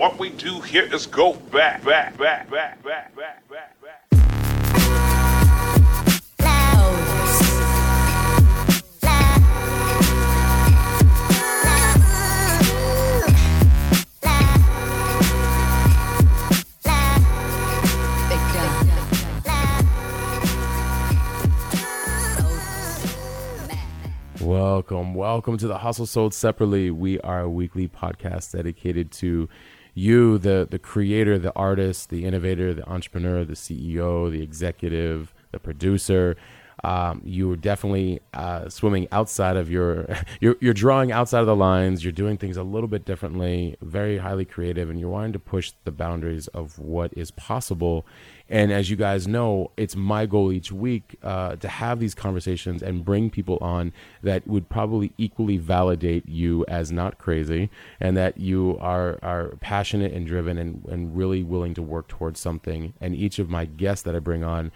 What we do here is go back, back, back, back, back, back, back, back. Welcome, welcome to the Hustle Sold Separately. We are a weekly podcast dedicated to you, the the creator, the artist, the innovator, the entrepreneur, the CEO, the executive, the producer. Um, you are definitely uh, swimming outside of your, you're, you're drawing outside of the lines. You're doing things a little bit differently, very highly creative, and you're wanting to push the boundaries of what is possible. And as you guys know, it's my goal each week uh, to have these conversations and bring people on that would probably equally validate you as not crazy and that you are, are passionate and driven and, and really willing to work towards something. And each of my guests that I bring on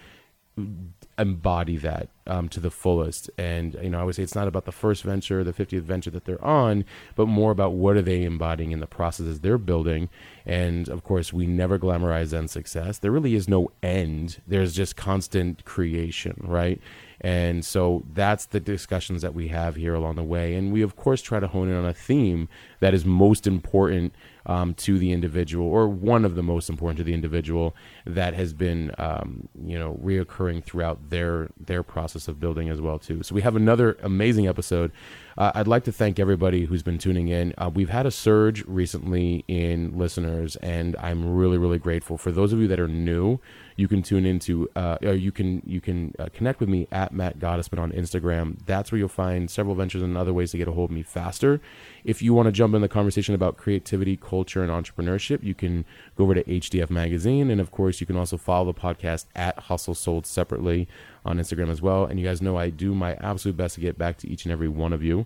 embody that um, to the fullest. And you know, I would say it's not about the first venture, the 50th venture that they're on, but more about what are they embodying in the processes they're building. And of course, we never glamorize end success. There really is no end. There's just constant creation, right? And so that's the discussions that we have here along the way. And we, of course, try to hone in on a theme that is most important um, to the individual, or one of the most important to the individual that has been, um, you know, reoccurring throughout their their process of building as well too. So we have another amazing episode. Uh, I'd like to thank everybody who's been tuning in. Uh, we've had a surge recently in listeners, and I'm really, really grateful. For those of you that are new, you can tune into, uh, or you can you can uh, connect with me at Matt Gottesman on Instagram. That's where you'll find several ventures and other ways to get a hold of me faster. If you want to jump in the conversation about creativity, culture, and entrepreneurship, you can go over to HDF Magazine, and of course, you can also follow the podcast at Hustle Sold separately on Instagram as well. And you guys know I do my absolute best to get back to each and every one of you.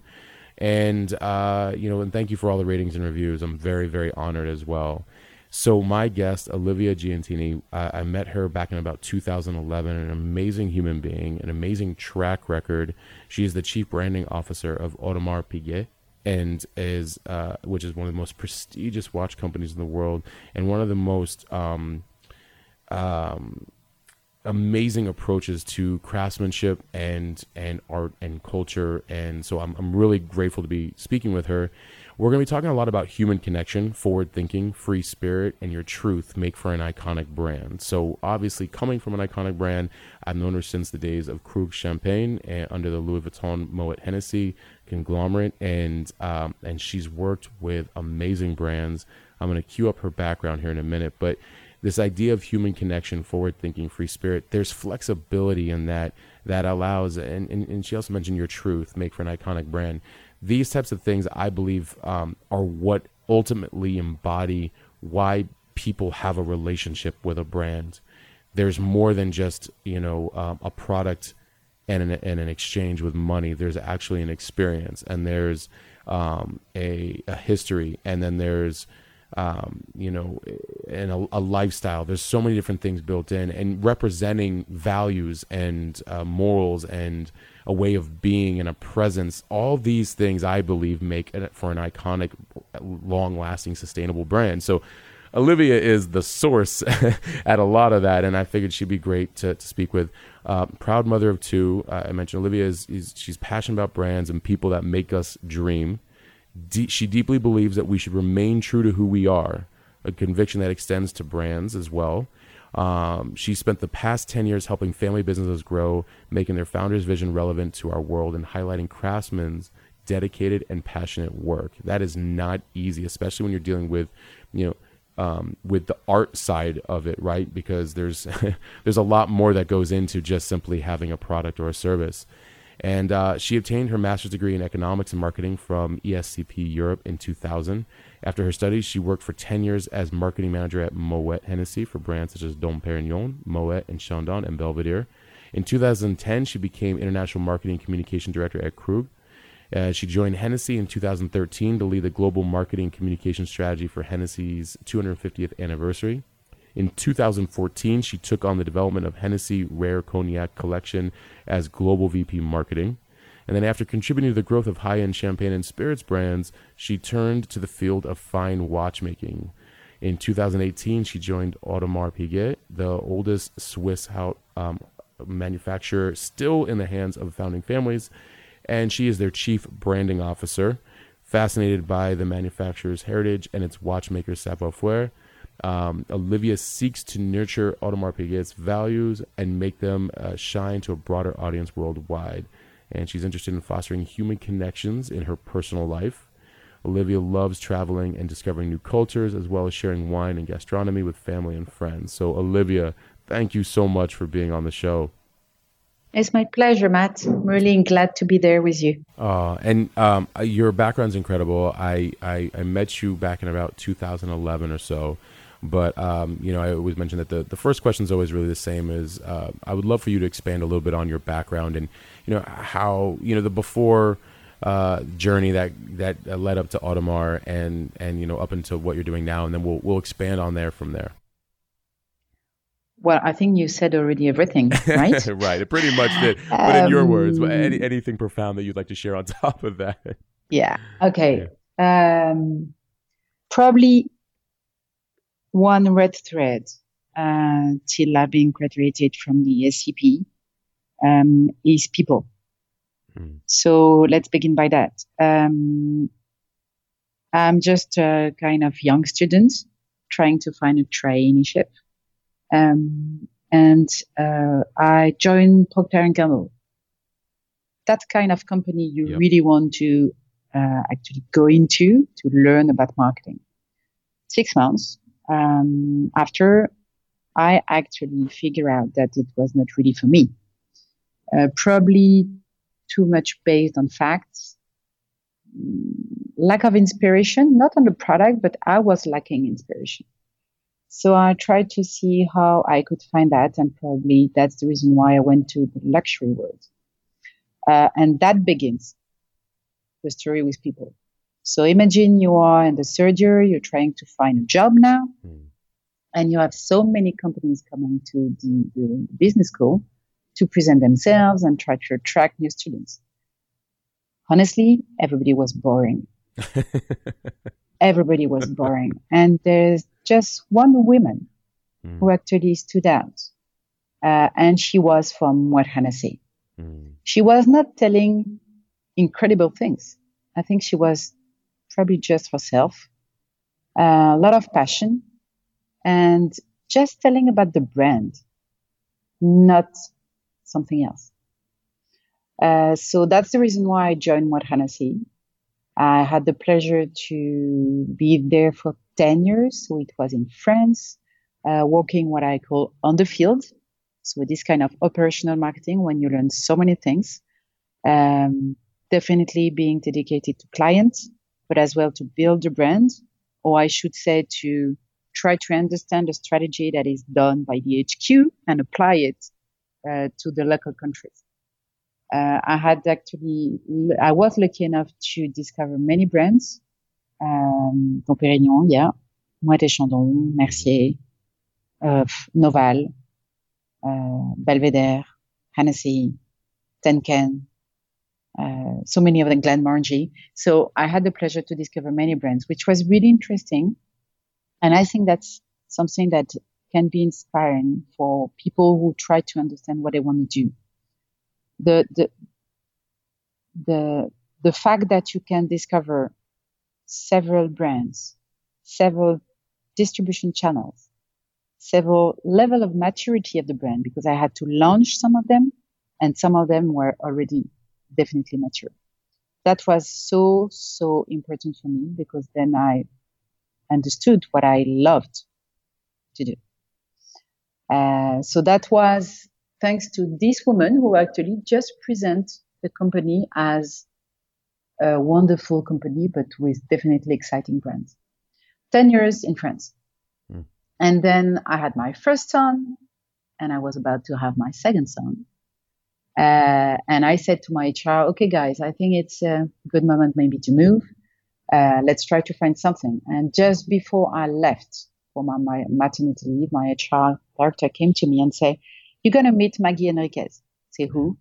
And uh, you know, and thank you for all the ratings and reviews. I'm very, very honored as well. So my guest, Olivia Giantini, uh, I met her back in about 2011. An amazing human being, an amazing track record. She is the chief branding officer of Audemars Piguet, and is uh, which is one of the most prestigious watch companies in the world, and one of the most um, um, amazing approaches to craftsmanship and and art and culture. And so I'm I'm really grateful to be speaking with her. We're going to be talking a lot about human connection, forward thinking, free spirit, and your truth make for an iconic brand. So, obviously, coming from an iconic brand, I've known her since the days of Krug Champagne and under the Louis Vuitton Moet Hennessy conglomerate, and um, and she's worked with amazing brands. I'm going to cue up her background here in a minute, but this idea of human connection, forward thinking, free spirit, there's flexibility in that that allows, and, and, and she also mentioned your truth, make for an iconic brand. These types of things i believe um, are what ultimately embody why people have a relationship with a brand. There's more than just you know um, a product and an, and an exchange with money. There's actually an experience and there's um, a, a history and then there's um, you know, and a, a, lifestyle. There's so many different things built in, and representing values and uh, morals and a way of being and a presence. All these things, I believe, make it for an iconic, long-lasting, sustainable brand. So. Olivia is the source at a lot of that, and I figured she'd be great to, to speak with. Uh, proud mother of two. Uh, I mentioned Olivia is, is she's passionate about brands and people that make us dream de- she deeply believes that we should remain true to who we are, a conviction that extends to brands as well. Um, she spent the past 10 years helping family businesses grow, making their founders' vision relevant to our world, and highlighting craftsmen's dedicated and passionate work. That is not easy, especially when you're dealing with, you know, um, with the art side of it, right? Because there's there's a lot more that goes into just simply having a product or a service. And uh, she obtained her master's degree in economics and marketing from ESCP Europe in 2000. After her studies, she worked for 10 years as marketing manager at Moet Hennessy for brands such as Dom Perignon, Moet, and Chandon and Belvedere. In 2010, she became international marketing communication director at Krug. Uh, she joined Hennessy in 2013 to lead the global marketing communication strategy for Hennessy's 250th anniversary. In 2014, she took on the development of Hennessy Rare Cognac Collection as Global VP Marketing. And then, after contributing to the growth of high end champagne and spirits brands, she turned to the field of fine watchmaking. In 2018, she joined Audemars Piguet, the oldest Swiss house, um, manufacturer still in the hands of founding families, and she is their chief branding officer. Fascinated by the manufacturer's heritage and its watchmaker savoir-faire, um, Olivia seeks to nurture Audemars Piguet's values and make them uh, shine to a broader audience worldwide. And she's interested in fostering human connections in her personal life. Olivia loves traveling and discovering new cultures, as well as sharing wine and gastronomy with family and friends. So, Olivia, thank you so much for being on the show. It's my pleasure, Matt. I'm really glad to be there with you. Uh, and um, your background's incredible. I, I, I, met you back in about 2011 or so. But um, you know, I always mention that the, the first question is always really the same. Is uh, I would love for you to expand a little bit on your background and you know how you know the before uh, journey that that led up to Audemars and and you know up into what you're doing now, and then we'll we'll expand on there from there. Well, I think you said already everything, right? right, it pretty much did. But um, in your words, any, um, anything profound that you'd like to share on top of that? Yeah. Okay. Yeah. Um, probably one red thread uh, till I've been graduated from the ESCP um, is people. Mm. So let's begin by that. Um, I'm just a kind of young student trying to find a traineeship. Um, and uh, I joined Procter & Gamble. That kind of company you yep. really want to uh, actually go into to learn about marketing. Six months, um, after I actually figure out that it was not really for me. Uh, probably too much based on facts, lack of inspiration, not on the product, but I was lacking inspiration. So I tried to see how I could find that, and probably that's the reason why I went to the luxury world. Uh, and that begins the story with people. So imagine you are in the surgery, you're trying to find a job now, mm. and you have so many companies coming to the, the business school to present themselves and try to attract new students. Honestly, everybody was boring. everybody was boring. And there's just one woman mm. who actually stood out. Uh, and she was from Moët Hennessy. Mm. She was not telling incredible things. I think she was probably just herself, uh, a lot of passion, and just telling about the brand, not something else. Uh, so that's the reason why I joined Moët Hennessy. I had the pleasure to be there for 10 years. So it was in France, uh, working what I call on the field. So this kind of operational marketing when you learn so many things. Um, definitely being dedicated to clients, but as well to build a brand, or I should say to try to understand the strategy that is done by the HQ and apply it uh, to the local countries. Uh, I had actually, I was lucky enough to discover many brands. Um, Dom Pérignon, yeah, Moët et Chandon, Mercier, uh, Noval, Belvedere, Hennessy, Ten Cane, uh, so many of them, Glenmorangie. So I had the pleasure to discover many brands, which was really interesting. And I think that's something that can be inspiring for people who try to understand what they want to do. The, the, the, the fact that you can discover several brands, several distribution channels, several level of maturity of the brand, because I had to launch some of them and some of them were already definitely mature. That was so, so important for me because then I understood what I loved to do. Uh, so that was thanks to this woman who actually just present the company as a wonderful company, but with definitely exciting brands. 10 years in France. Mm. And then I had my first son and I was about to have my second son. Uh, and I said to my HR, okay, guys, I think it's a good moment maybe to move. Uh, let's try to find something. And just before I left for my, my maternity leave, my HR director came to me and said, you're going to meet Maggie Henriquez. Say who?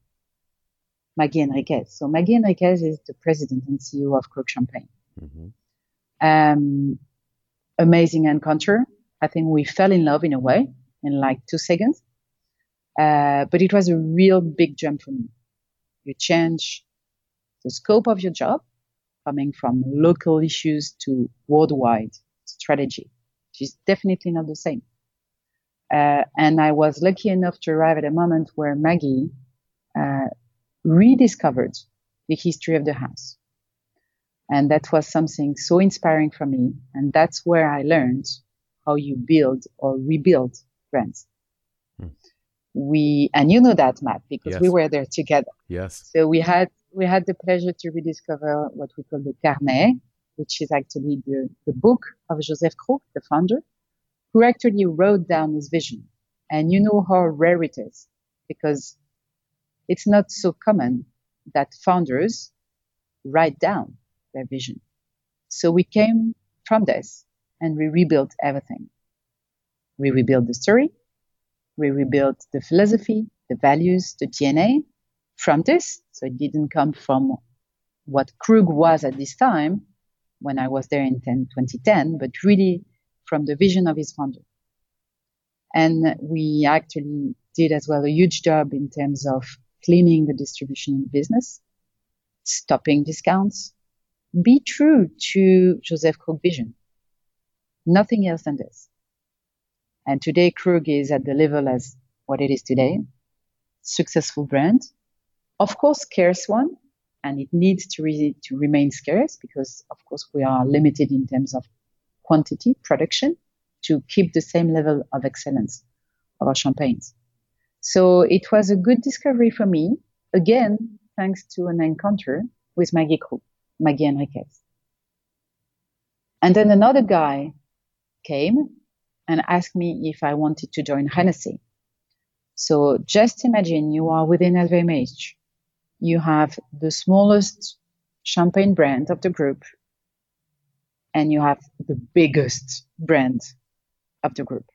Maggie Henriquez. So Maggie Henriquez is the president and CEO of Krug Champagne. Mm-hmm. Um, amazing encounter. I think we fell in love in a way in like two seconds. Uh, but it was a real big jump for me. You change the scope of your job coming from local issues to worldwide strategy, which is definitely not the same. Uh, and I was lucky enough to arrive at a moment where Maggie uh, rediscovered the history of the house. And that was something so inspiring for me. And that's where I learned how you build or rebuild brands. We, and you know that, Matt, because yes. we were there together. Yes. So we had, we had the pleasure to rediscover what we call the Carnet, which is actually the, the book of Joseph Krug, the founder, who actually wrote down his vision. And you know how rare it is because it's not so common that founders write down their vision. So we came from this and we rebuilt everything. We rebuilt the story. We rebuilt the philosophy, the values, the DNA from this. So it didn't come from what Krug was at this time when I was there in 10, 2010, but really from the vision of his founder. And we actually did as well a huge job in terms of cleaning the distribution business, stopping discounts, be true to Joseph Krug vision. Nothing else than this. And today Krug is at the level as what it is today. Successful brand. Of course, scarce one. And it needs to, re- to remain scarce because, of course, we are limited in terms of quantity, production to keep the same level of excellence of our champagnes. So it was a good discovery for me. Again, thanks to an encounter with Maggie Krug. Maggie Henriquez. And then another guy came and asked me if I wanted to join Hennessy. So just imagine you are within LVMH. You have the smallest champagne brand of the group and you have the biggest brand of the group.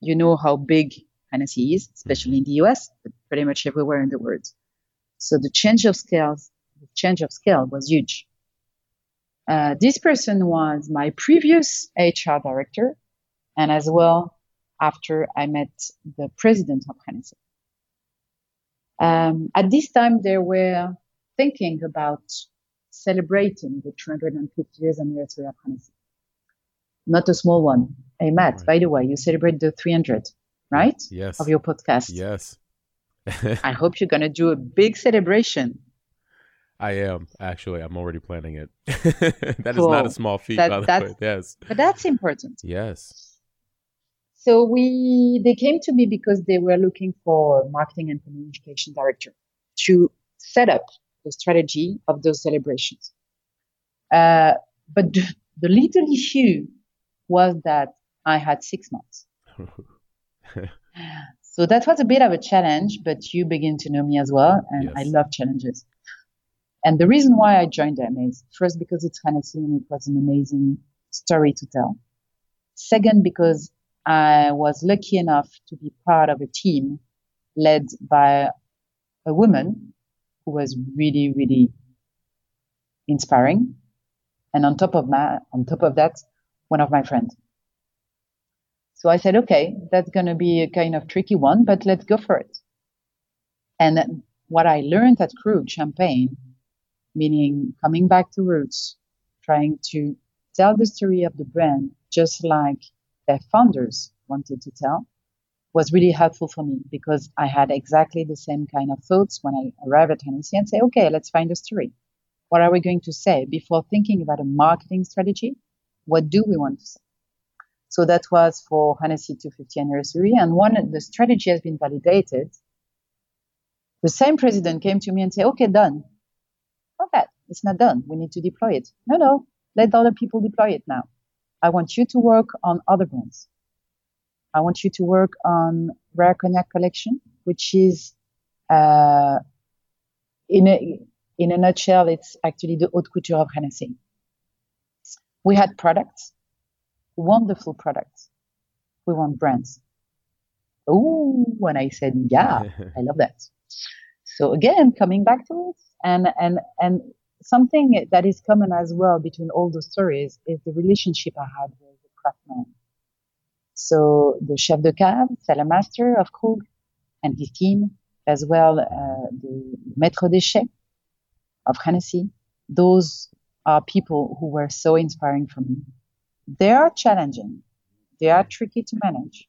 You know how big Hennessy is, especially in the US, but pretty much everywhere in the world. So the change of scales the change of scale was huge. Uh, this person was my previous HR director, and as well after I met the president of Hennessy. Um, at this time, they were thinking about celebrating the 250 years anniversary of Hennessy. Not a small one. Hey, Matt, right. by the way, you celebrate the 300, right? Yes. Of your podcast. Yes. I hope you're going to do a big celebration. I am actually. I'm already planning it. That cool. is not a small feat, that, by the way. Yes, but that's important. Yes. So we they came to me because they were looking for marketing and communication director to set up the strategy of those celebrations. Uh, but the, the little issue was that I had six months. so that was a bit of a challenge, but you begin to know me as well, and yes. I love challenges. And the reason why I joined them is first because it's Hennessy and it was an amazing story to tell. Second, because I was lucky enough to be part of a team led by a woman who was really, really inspiring. And on top of that, on top of that, one of my friends. So I said, okay, that's going to be a kind of tricky one, but let's go for it. And what I learned at Krug Champagne meaning coming back to roots, trying to tell the story of the brand just like their founders wanted to tell was really helpful for me because I had exactly the same kind of thoughts when I arrived at Hennessy and say, okay, let's find a story. What are we going to say before thinking about a marketing strategy? What do we want to say? So that was for Hennessy 250 anniversary. And one, the strategy has been validated. The same president came to me and said, okay, done Not that. it's not done. We need to deploy it. No, no, let other people deploy it now. I want you to work on other brands. I want you to work on Rare Cognac Collection, which is, uh, in a, in a nutshell, it's actually the haute couture of Hennessy. We had products, wonderful products. We want brands. Oh, when I said, yeah, I love that. So again, coming back to it, and and and something that is common as well between all those stories is the relationship I had with the craftsmen. So the chef de cave, cellar master of Krug, and his team, as well uh, the maître chais of Hennessy. Those are people who were so inspiring for me. They are challenging. They are tricky to manage,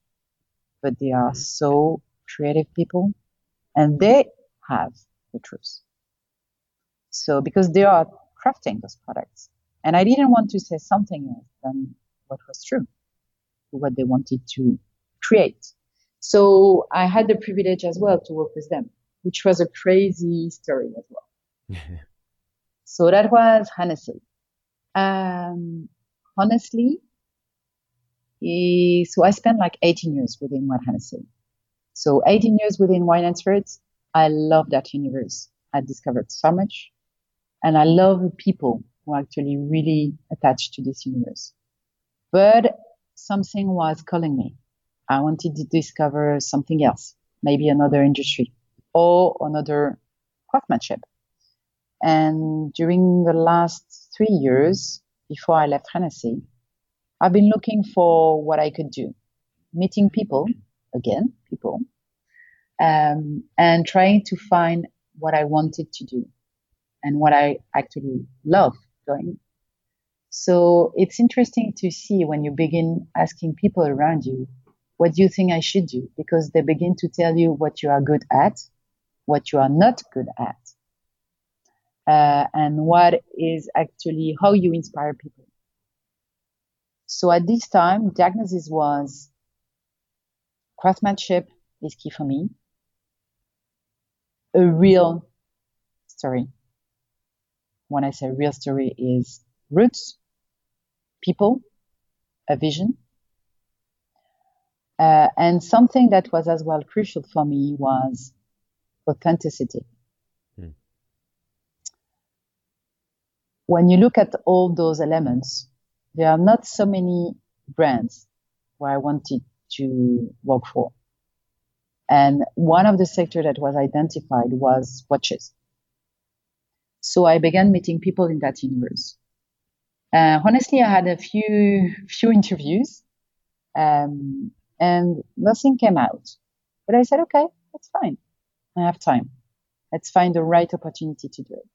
but they are so creative people and they have the truth. So because they are crafting those products and I didn't want to say something else than what was true, what they wanted to create. So I had the privilege as well to work with them, which was a crazy story as well. so that was Hennessy. Um, honestly, so I spent like 18 years within Moët Hennessy. So 18 years within wine and spirits. I love that universe. I discovered so much and I love the people who are actually really attached to this universe. But something was calling me. I wanted to discover something else, maybe another industry or another craftsmanship. And during the last three years before I left Hennessy, I've been looking for what I could do, meeting people, again, people, um, and trying to find what I wanted to do and what I actually love doing. So it's interesting to see when you begin asking people around you what do you think I should do? Because they begin to tell you what you are good at, what you are not good at, uh, and what is actually how you inspire people. So at this time, diagnosis was craftsmanship is key for me. A real story. When I say real story is roots, people, a vision, uh, and something that was as well crucial for me was authenticity. Hmm. When you look at all those elements, there are not so many brands where I wanted to work for. And one of the sector that was identified was watches. So I began meeting people in that universe. Uh, honestly, I had a few few interviews, um, and nothing came out. But I said, okay, that's fine. I have time. Let's find the right opportunity to do it.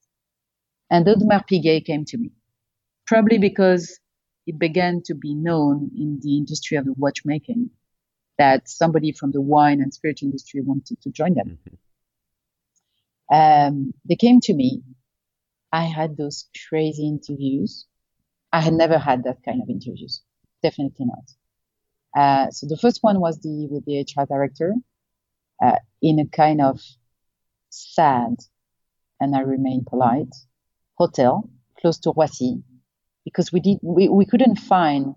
And Audemars Piguet came to me, probably because it began to be known in the industry of the watchmaking that somebody from the wine and spirit industry wanted to join them. Mm-hmm. Um, they came to me. I had those crazy interviews. I had never had that kind of interviews. Definitely not. Uh, so the first one was the with the HR director uh, in a kind of sad, and I remain polite, hotel close to Roissy, because we did we, we couldn't find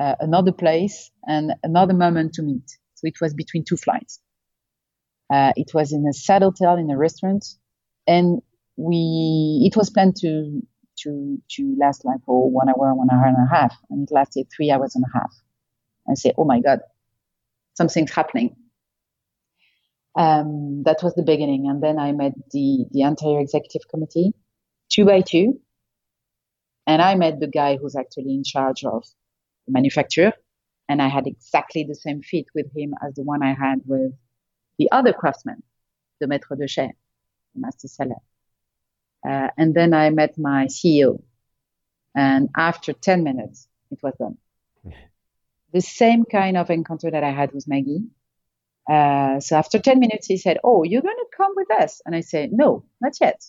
uh, another place and another moment to meet. So it was between two flights. Uh, it was in a sad hotel in a restaurant, and we it was planned to to to last like for one hour, one hour and a half, and it lasted three hours and a half I say, oh my God, something's happening. Um, that was the beginning. And then I met the, the entire executive committee, two by two. And I met the guy who's actually in charge of the manufacturer. And I had exactly the same fit with him as the one I had with the other craftsman, the maître de chais, the master cellar. Uh, and then I met my CEO. And after 10 minutes, it was done the same kind of encounter that I had with Maggie. Uh, so after 10 minutes, he said, Oh, you're going to come with us? And I said, No, not yet.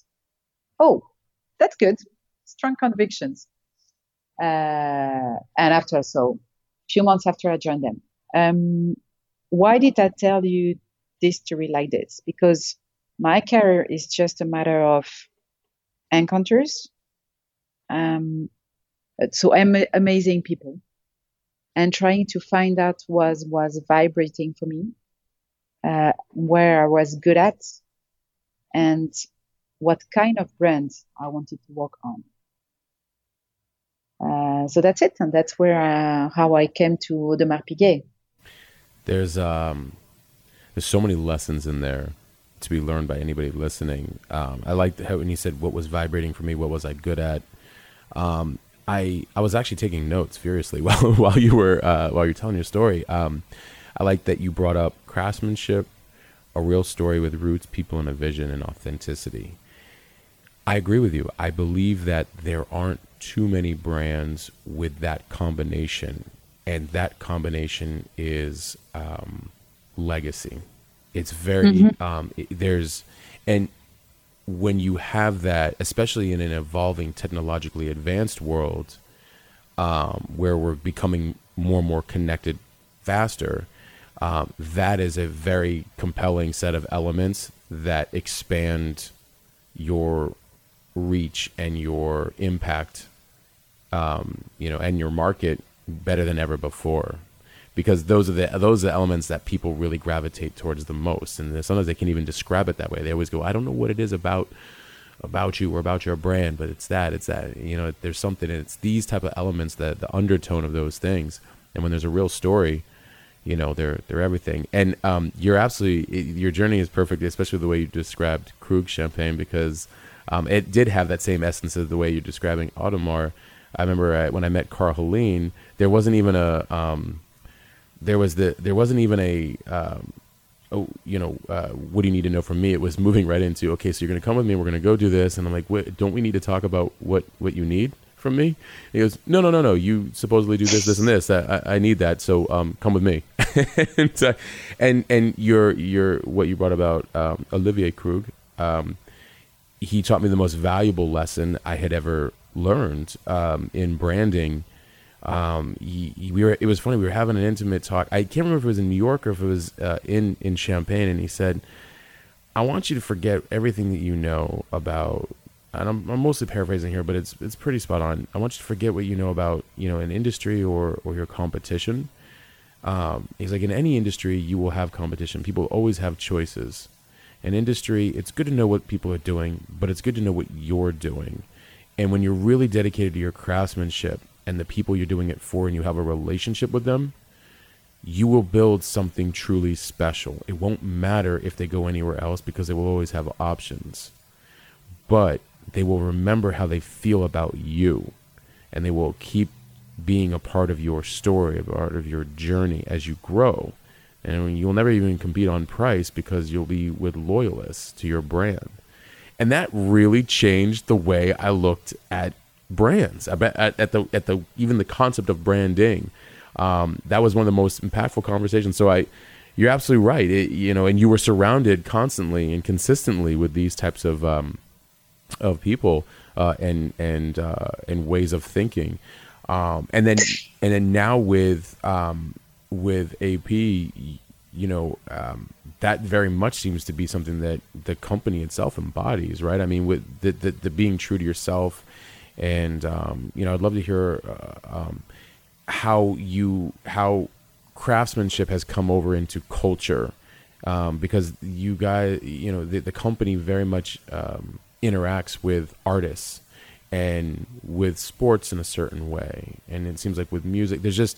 Oh, that's good. Strong convictions. Uh, and after, so a few months after I joined them, um, why did I tell you this story like this? Because my career is just a matter of encounters. Um, so I'm amazing people and trying to find out was was vibrating for me, uh, where I was good at, and what kind of brands I wanted to work on. Uh, so that's it, and that's where uh, how I came to Audemars Piguet. There's um, there's so many lessons in there to be learned by anybody listening. Um, I liked how when you said what was vibrating for me, what was I good at. Um, I I was actually taking notes furiously while while you were uh, while you're telling your story. Um, I like that you brought up craftsmanship, a real story with roots, people, and a vision and authenticity. I agree with you. I believe that there aren't too many brands with that combination, and that combination is um, legacy. It's very mm-hmm. um, it, there's and when you have that, especially in an evolving, technologically advanced world, um, where we're becoming more and more connected faster, um, that is a very compelling set of elements that expand your reach and your impact, um, you know, and your market better than ever before because those are the those are the elements that people really gravitate towards the most. And sometimes they can't even describe it that way. They always go i don't know what it is about about you or about your brand but it's that it's that you know there's something and it's these type of elements that the undertone of those things. And when there's a real story you know they're they're everything. And um, you're absolutely your journey is perfect especially the way you described krug champagne because um, it did have that same essence of the way you're describing Audemars. I remember I, when I met Carl Helene, there wasn't even a um, there was the there wasn't even a um, oh, you know, uh, what do you need to know from me? It was moving right into, okay, so you're going to come with me. We're going to go do this. And I'm like, wait, don't we need to talk about what, what you need from me? He goes, no, no, no, no. You supposedly do this, this, and this. I, I need that. So, um, come with me. and, uh, and, and your, your, what you brought about, um, Olivier Krug, um, he taught me the most valuable lesson I had ever learned, um, in branding, um, we were. It was funny. We were having an intimate talk. I can't remember if it was in New York or if it was uh, in in Champagne. And he said, "I want you to forget everything that you know about." And I'm, I'm mostly paraphrasing here, but it's it's pretty spot on. I want you to forget what you know about you know an industry or or your competition. Um, he's like in any industry you will have competition. People always have choices. In industry, it's good to know what people are doing, but it's good to know what you're doing. And when you're really dedicated to your craftsmanship and the people you're doing it for and you have a relationship with them, you will build something truly special. It won't matter if they go anywhere else because they will always have options. But they will remember how they feel about you and they will keep being a part of your story, a part of your journey as you grow. And you'll never even compete on price because you'll be with loyalists to your brand. And that really changed the way I looked at brands. At, at, the at the even the concept of branding. Um, that was one of the most impactful conversations. So I, you're absolutely right. It, you know, and you were surrounded constantly and consistently with these types of um, of people uh, and and uh, and ways of thinking. Um, and then and then now with um, with AP, you know, um, that very much seems to be something that the company itself embodies, right? I mean, with the, the, the being true to yourself and um, you know, I'd love to hear uh, um, how you how craftsmanship has come over into culture um, because you guys, you know, the, the company very much um, interacts with artists and with sports in a certain way, and it seems like with music, there's just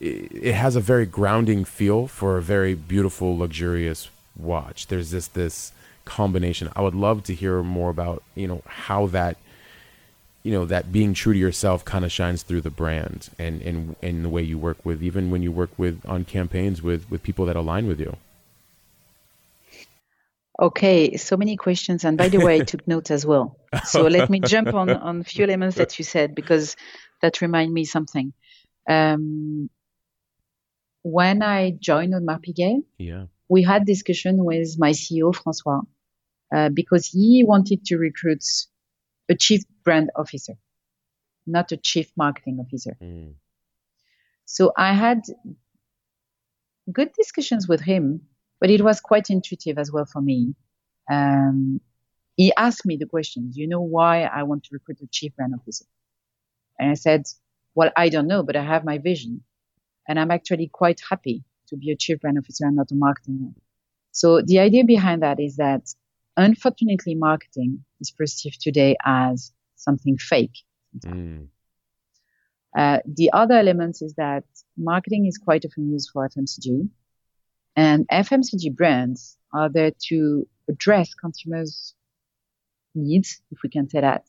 it, it has a very grounding feel for a very beautiful, luxurious watch. There's this this combination. I would love to hear more about you know how that you know that being true to yourself kind of shines through the brand and and in the way you work with even when you work with on campaigns with with people that align with you. Okay so many questions and by the way i took notes as well. So let me jump on on a few elements that you said because that remind me something. Um, when i joined Audemars Piguet yeah. we had discussion with my ceo francois uh, because he wanted to recruit a chief brand officer, not a chief marketing officer. Mm. So I had good discussions with him, but it was quite intuitive as well for me. Um, he asked me the question, do you know why I want to recruit a chief brand officer? And I said, well, I don't know, but I have my vision and I'm actually quite happy to be a chief brand officer and not a marketing one. So the idea behind that is that unfortunately marketing is perceived today as something fake. Mm. Uh, the other element is that marketing is quite often used for FMCG, and FMCG brands are there to address consumers' needs, if we can say that.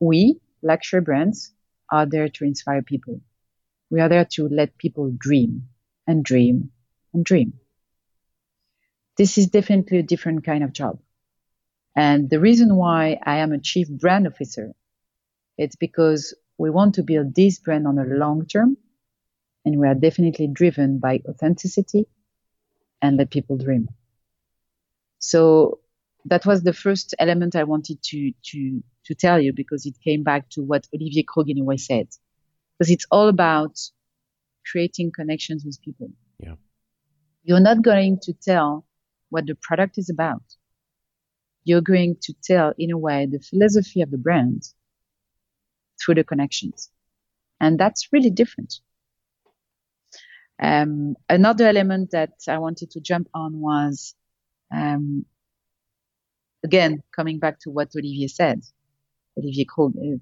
We, luxury brands are there to inspire people. We are there to let people dream and dream and dream. This is definitely a different kind of job. And the reason why I am a chief brand officer, it's because we want to build this brand on a long term. And we are definitely driven by authenticity and let people dream. So that was the first element I wanted to, to, to tell you because it came back to what Olivier Krug in a way said. Because it's all about creating connections with people. Yeah. You're not going to tell what the product is about. You're going to tell in a way the philosophy of the brand through the connections. And that's really different. Um, another element that I wanted to jump on was, um, again, coming back to what Olivier said, Olivier Krug, uh,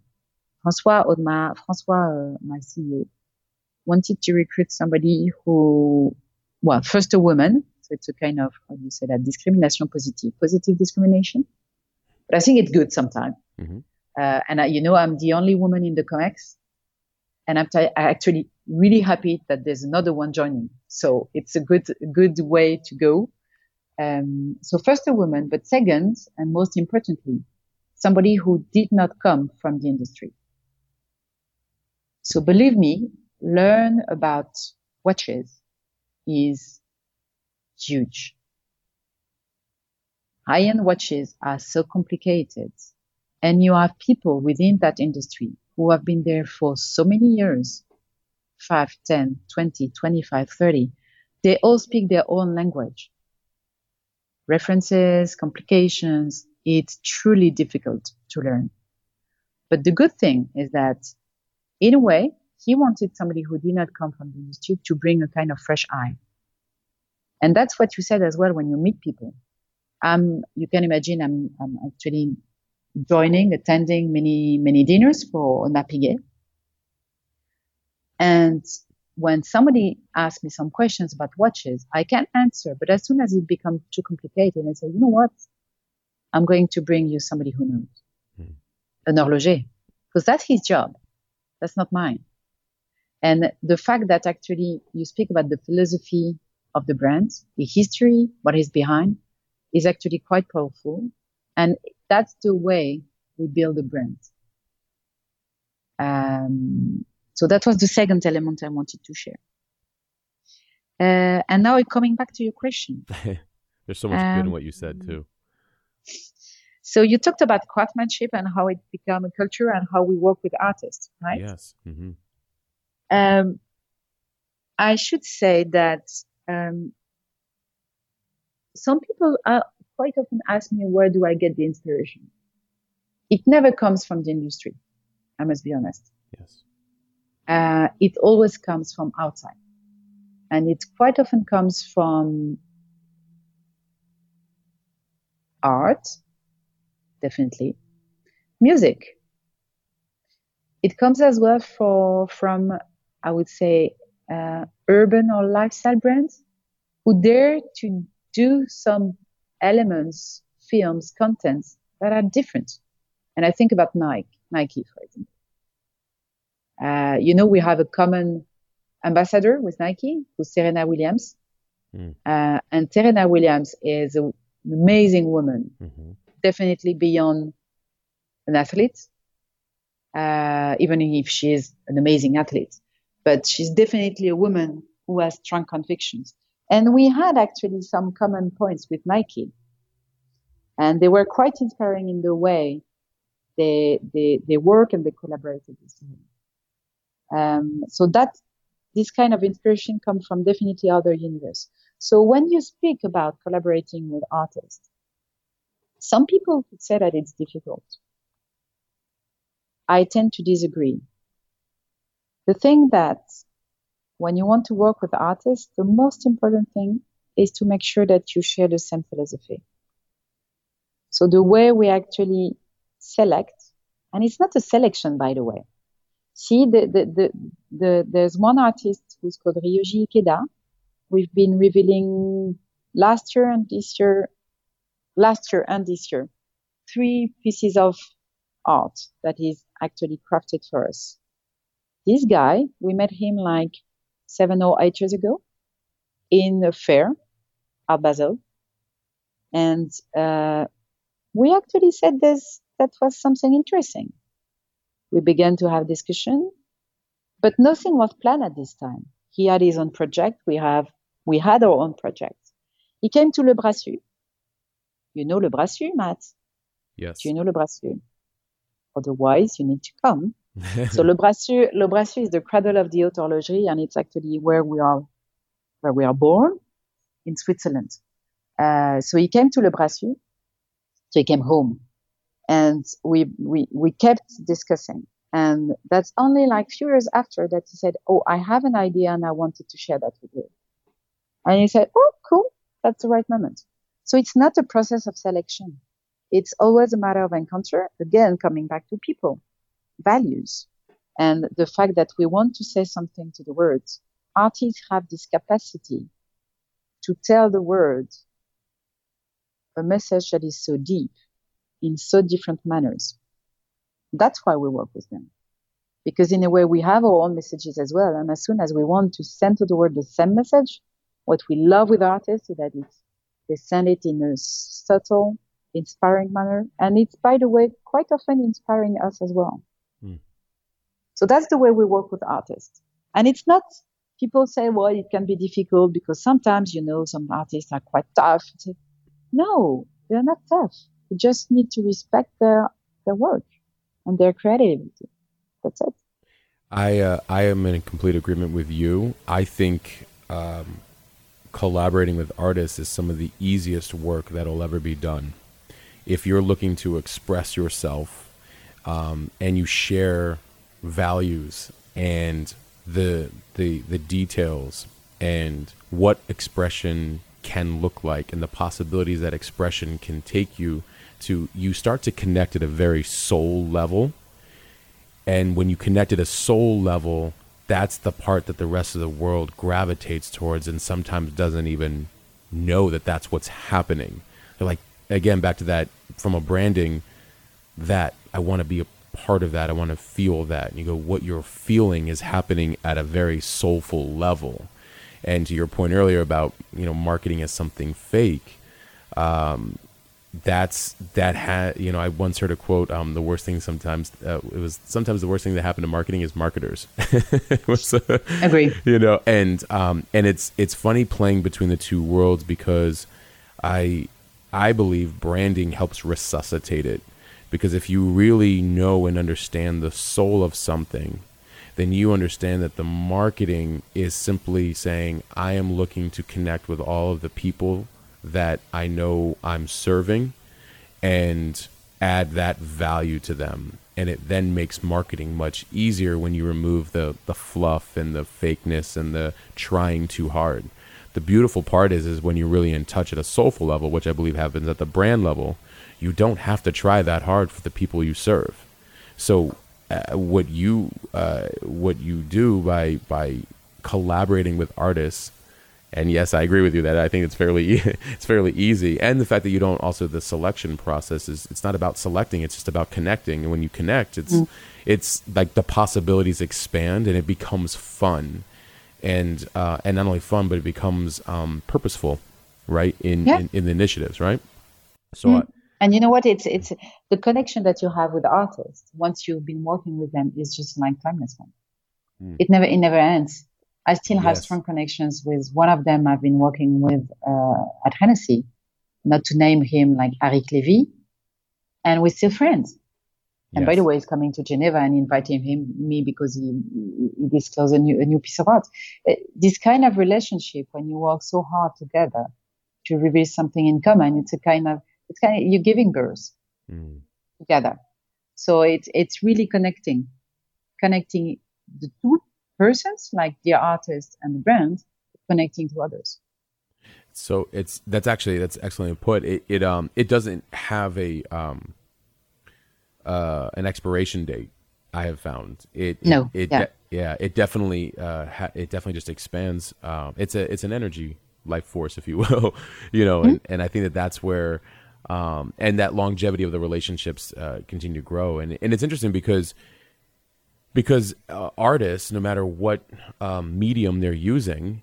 François Audemars, François, uh, my CEO, wanted to recruit somebody who, well, first a woman. It's a kind of, how do you say that, discrimination positive, positive discrimination. But I think it's good sometimes. Mm-hmm. Uh, and I, you know, I'm the only woman in the COMEX. And I'm t- actually really happy that there's another one joining. So it's a good, good way to go. Um, so first a woman, but second, and most importantly, somebody who did not come from the industry. So believe me, learn about watches is huge. High-end watches are so complicated and you have people within that industry who have been there for so many years, 5, 10, 20, 25, 30. They all speak their own language. References, complications, it's truly difficult to learn. But the good thing is that in a way, he wanted somebody who did not come from the industry to bring a kind of fresh eye. And that's what you said as well when you meet people. Um, you can imagine I'm, I'm actually joining, attending many, many dinners for Piguet. And when somebody asks me some questions about watches, I can answer, but as soon as it becomes too complicated, I say, you know what? I'm going to bring you somebody who knows. Hmm. An horloger. Because that's his job. That's not mine. And the fact that actually you speak about the philosophy of the brand, the history, what is behind, is actually quite powerful. And that's the way we build a brand. Um, so that was the second element I wanted to share. Uh, and now coming back to your question. There's so much um, good in what you said too. So you talked about craftsmanship and how it become a culture and how we work with artists, right? Yes. Mm-hmm. Um, I should say that um, some people are, quite often ask me where do I get the inspiration. It never comes from the industry. I must be honest. Yes. Uh, it always comes from outside, and it quite often comes from art, definitely, music. It comes as well for from I would say uh, urban or lifestyle brands who dare to do some elements, films, contents that are different. And I think about Nike, Nike, for example. Uh, you know, we have a common ambassador with Nike, who's Serena Williams. Mm. Uh, and Serena Williams is an amazing woman, mm-hmm. definitely beyond an athlete, uh, even if she is an amazing athlete. But she's definitely a woman who has strong convictions. And we had actually some common points with Nike. And they were quite inspiring in the way they, they, they work and they collaborated with me. Um, so that, this kind of inspiration comes from definitely other universe. So when you speak about collaborating with artists, some people could say that it's difficult. I tend to disagree. The thing that when you want to work with artists, the most important thing is to make sure that you share the same philosophy. So the way we actually select, and it's not a selection, by the way. See, the, the, the, the there's one artist who's called Ryoji Ikeda. We've been revealing last year and this year, last year and this year, three pieces of art that is actually crafted for us. This guy, we met him like seven or eight years ago in a fair at Basel. And uh, we actually said this, that was something interesting. We began to have discussion, but nothing was planned at this time. He had his own project. We have, we had our own project. He came to Le Brassus. You know Le Brassus, Matt? Yes. Do you know Le Brassus? Otherwise, you need to come. so Le Brassus, Le Brassus is the cradle of the haute horlogerie, and it's actually where we are, where we are born in Switzerland. Uh, so he came to Le Brassus. So he came home, and we we we kept discussing. And that's only like few years after that he said, "Oh, I have an idea, and I wanted to share that with you." And he said, "Oh, cool, that's the right moment." So it's not a process of selection. It's always a matter of encounter. Again, coming back to people values and the fact that we want to say something to the world. Artists have this capacity to tell the world a message that is so deep in so different manners. That's why we work with them. Because in a way, we have our own messages as well. And as soon as we want to send to the world the same message, what we love with artists is that it's, they send it in a subtle, inspiring manner. And it's, by the way, quite often inspiring us as well. So that's the way we work with artists. And it's not, people say, well, it can be difficult because sometimes, you know, some artists are quite tough. No, they're not tough. You just need to respect their, their work and their creativity. That's it. I, uh, I am in complete agreement with you. I think, um, collaborating with artists is some of the easiest work that'll ever be done. If you're looking to express yourself um, and you share values and the the the details and what expression can look like and the possibilities that expression can take you to you start to connect at a very soul level. And when you connect at a soul level that's the part that the rest of the world gravitates towards and sometimes doesn't even know that that's what's happening. They're like again back to that from a branding that i want to be a part of that. I want to feel that. And you go, what you're feeling is happening at a very soulful level. And to your point earlier about you know marketing as something fake, um, that's that had you know I once heard a quote. Um, the worst thing sometimes uh, it was sometimes the worst thing that happened to marketing is marketers. was, uh, Agree. You know, and um, and it's it's funny playing between the two worlds because I I believe branding helps resuscitate it because if you really know and understand the soul of something, then you understand that the marketing is simply saying, I am looking to connect with all of the people that I know I'm serving and add that value to them. And it then makes marketing much easier when you remove the, the fluff and the fakeness and the trying too hard. The beautiful part is is when you're really in touch at a soulful level, which I believe happens at the brand level, you don't have to try that hard for the people you serve. So uh, what you uh, what you do by by collaborating with artists and yes, I agree with you that I think it's fairly it's fairly easy, and the fact that you don't also the selection process is it's not about selecting; it's just about connecting. And when you connect, it's mm. it's like the possibilities expand and it becomes fun, and uh, and not only fun, but it becomes um, purposeful, right? In, yeah. in, in the initiatives, right? So mm. And you know what? It's it's the connection that you have with artists once you've been working with them is just like timeless one. Mm. It never it never ends. I still have yes. strong connections with one of them. I've been working with uh, at Hennessy, not to name him like Arik Levy, and we're still friends. And yes. by the way, he's coming to Geneva and inviting him me because he, he disclosed a new, a new piece of art. Uh, this kind of relationship, when you work so hard together to reveal something in common, it's a kind of it's kind of you're giving birth mm. together. So it's it's really connecting, connecting the two persons, like the artist and the brand, connecting to others. So it's that's actually that's excellently put. It it um it doesn't have a um uh an expiration date. I have found it. No, it, it yeah. De- yeah, it definitely uh ha- it definitely just expands. Um, it's a it's an energy life force, if you will, you know, mm-hmm. and, and I think that that's where um, and that longevity of the relationships uh, continue to grow. And and it's interesting because because uh, artists, no matter what um, medium they're using,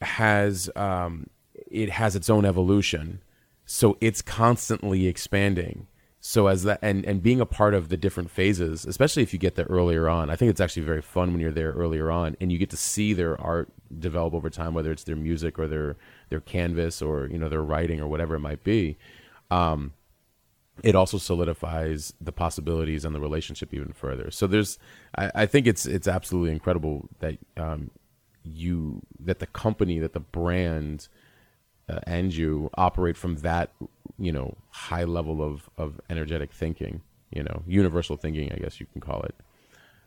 has um, it has its own evolution, so it's constantly expanding. So as that and and being a part of the different phases, especially if you get there earlier on, I think it's actually very fun when you're there earlier on and you get to see their art develop over time, whether it's their music or their their canvas or you know their writing or whatever it might be. Um, it also solidifies the possibilities and the relationship even further. So there's, I, I think it's it's absolutely incredible that um, you that the company that the brand uh, and you operate from that you know high level of of energetic thinking you know universal thinking i guess you can call it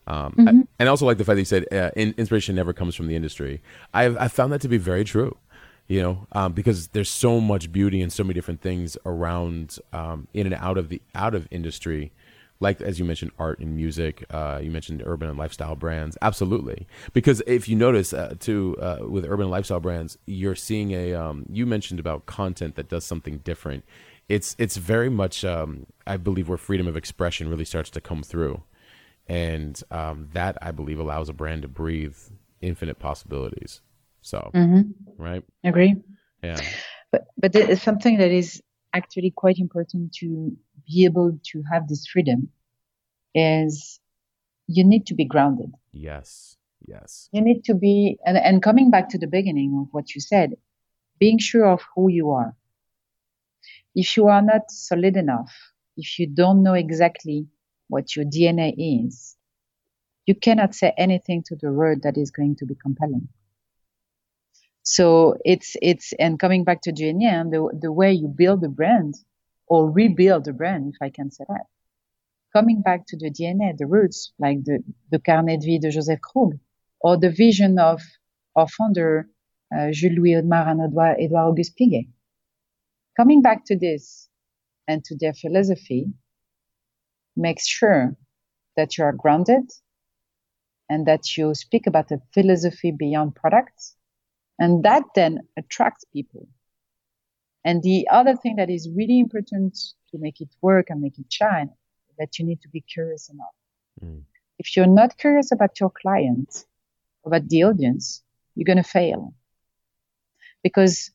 um, mm-hmm. I, and I also like the fact that you said uh, in, inspiration never comes from the industry i've i found that to be very true you know um, because there's so much beauty and so many different things around um, in and out of the out of industry like as you mentioned art and music uh, you mentioned urban and lifestyle brands. Absolutely. Because if you notice uh, too uh, with urban and lifestyle brands you're seeing a um, you mentioned about content that does something different. It's it's very much um, i believe where freedom of expression really starts to come through. And um, that i believe allows a brand to breathe infinite possibilities. So mm-hmm. right? Agree. Yeah. But but it's something that is actually quite important to be able to have this freedom is you need to be grounded. Yes. Yes. You need to be, and, and coming back to the beginning of what you said, being sure of who you are. If you are not solid enough, if you don't know exactly what your DNA is, you cannot say anything to the world that is going to be compelling. So it's, it's, and coming back to GNN, the, the way you build a brand or rebuild the brand, if I can say that, coming back to the DNA, the roots, like the, the carnet de vie de Joseph Krug, or the vision of our founder, uh, Jules-Louis Audemars and Edouard Auguste Piguet. Coming back to this and to their philosophy make sure that you are grounded and that you speak about a philosophy beyond products and that then attracts people. And the other thing that is really important to make it work and make it shine, that you need to be curious enough. Mm. If you're not curious about your client, about the audience, you're going to fail. Because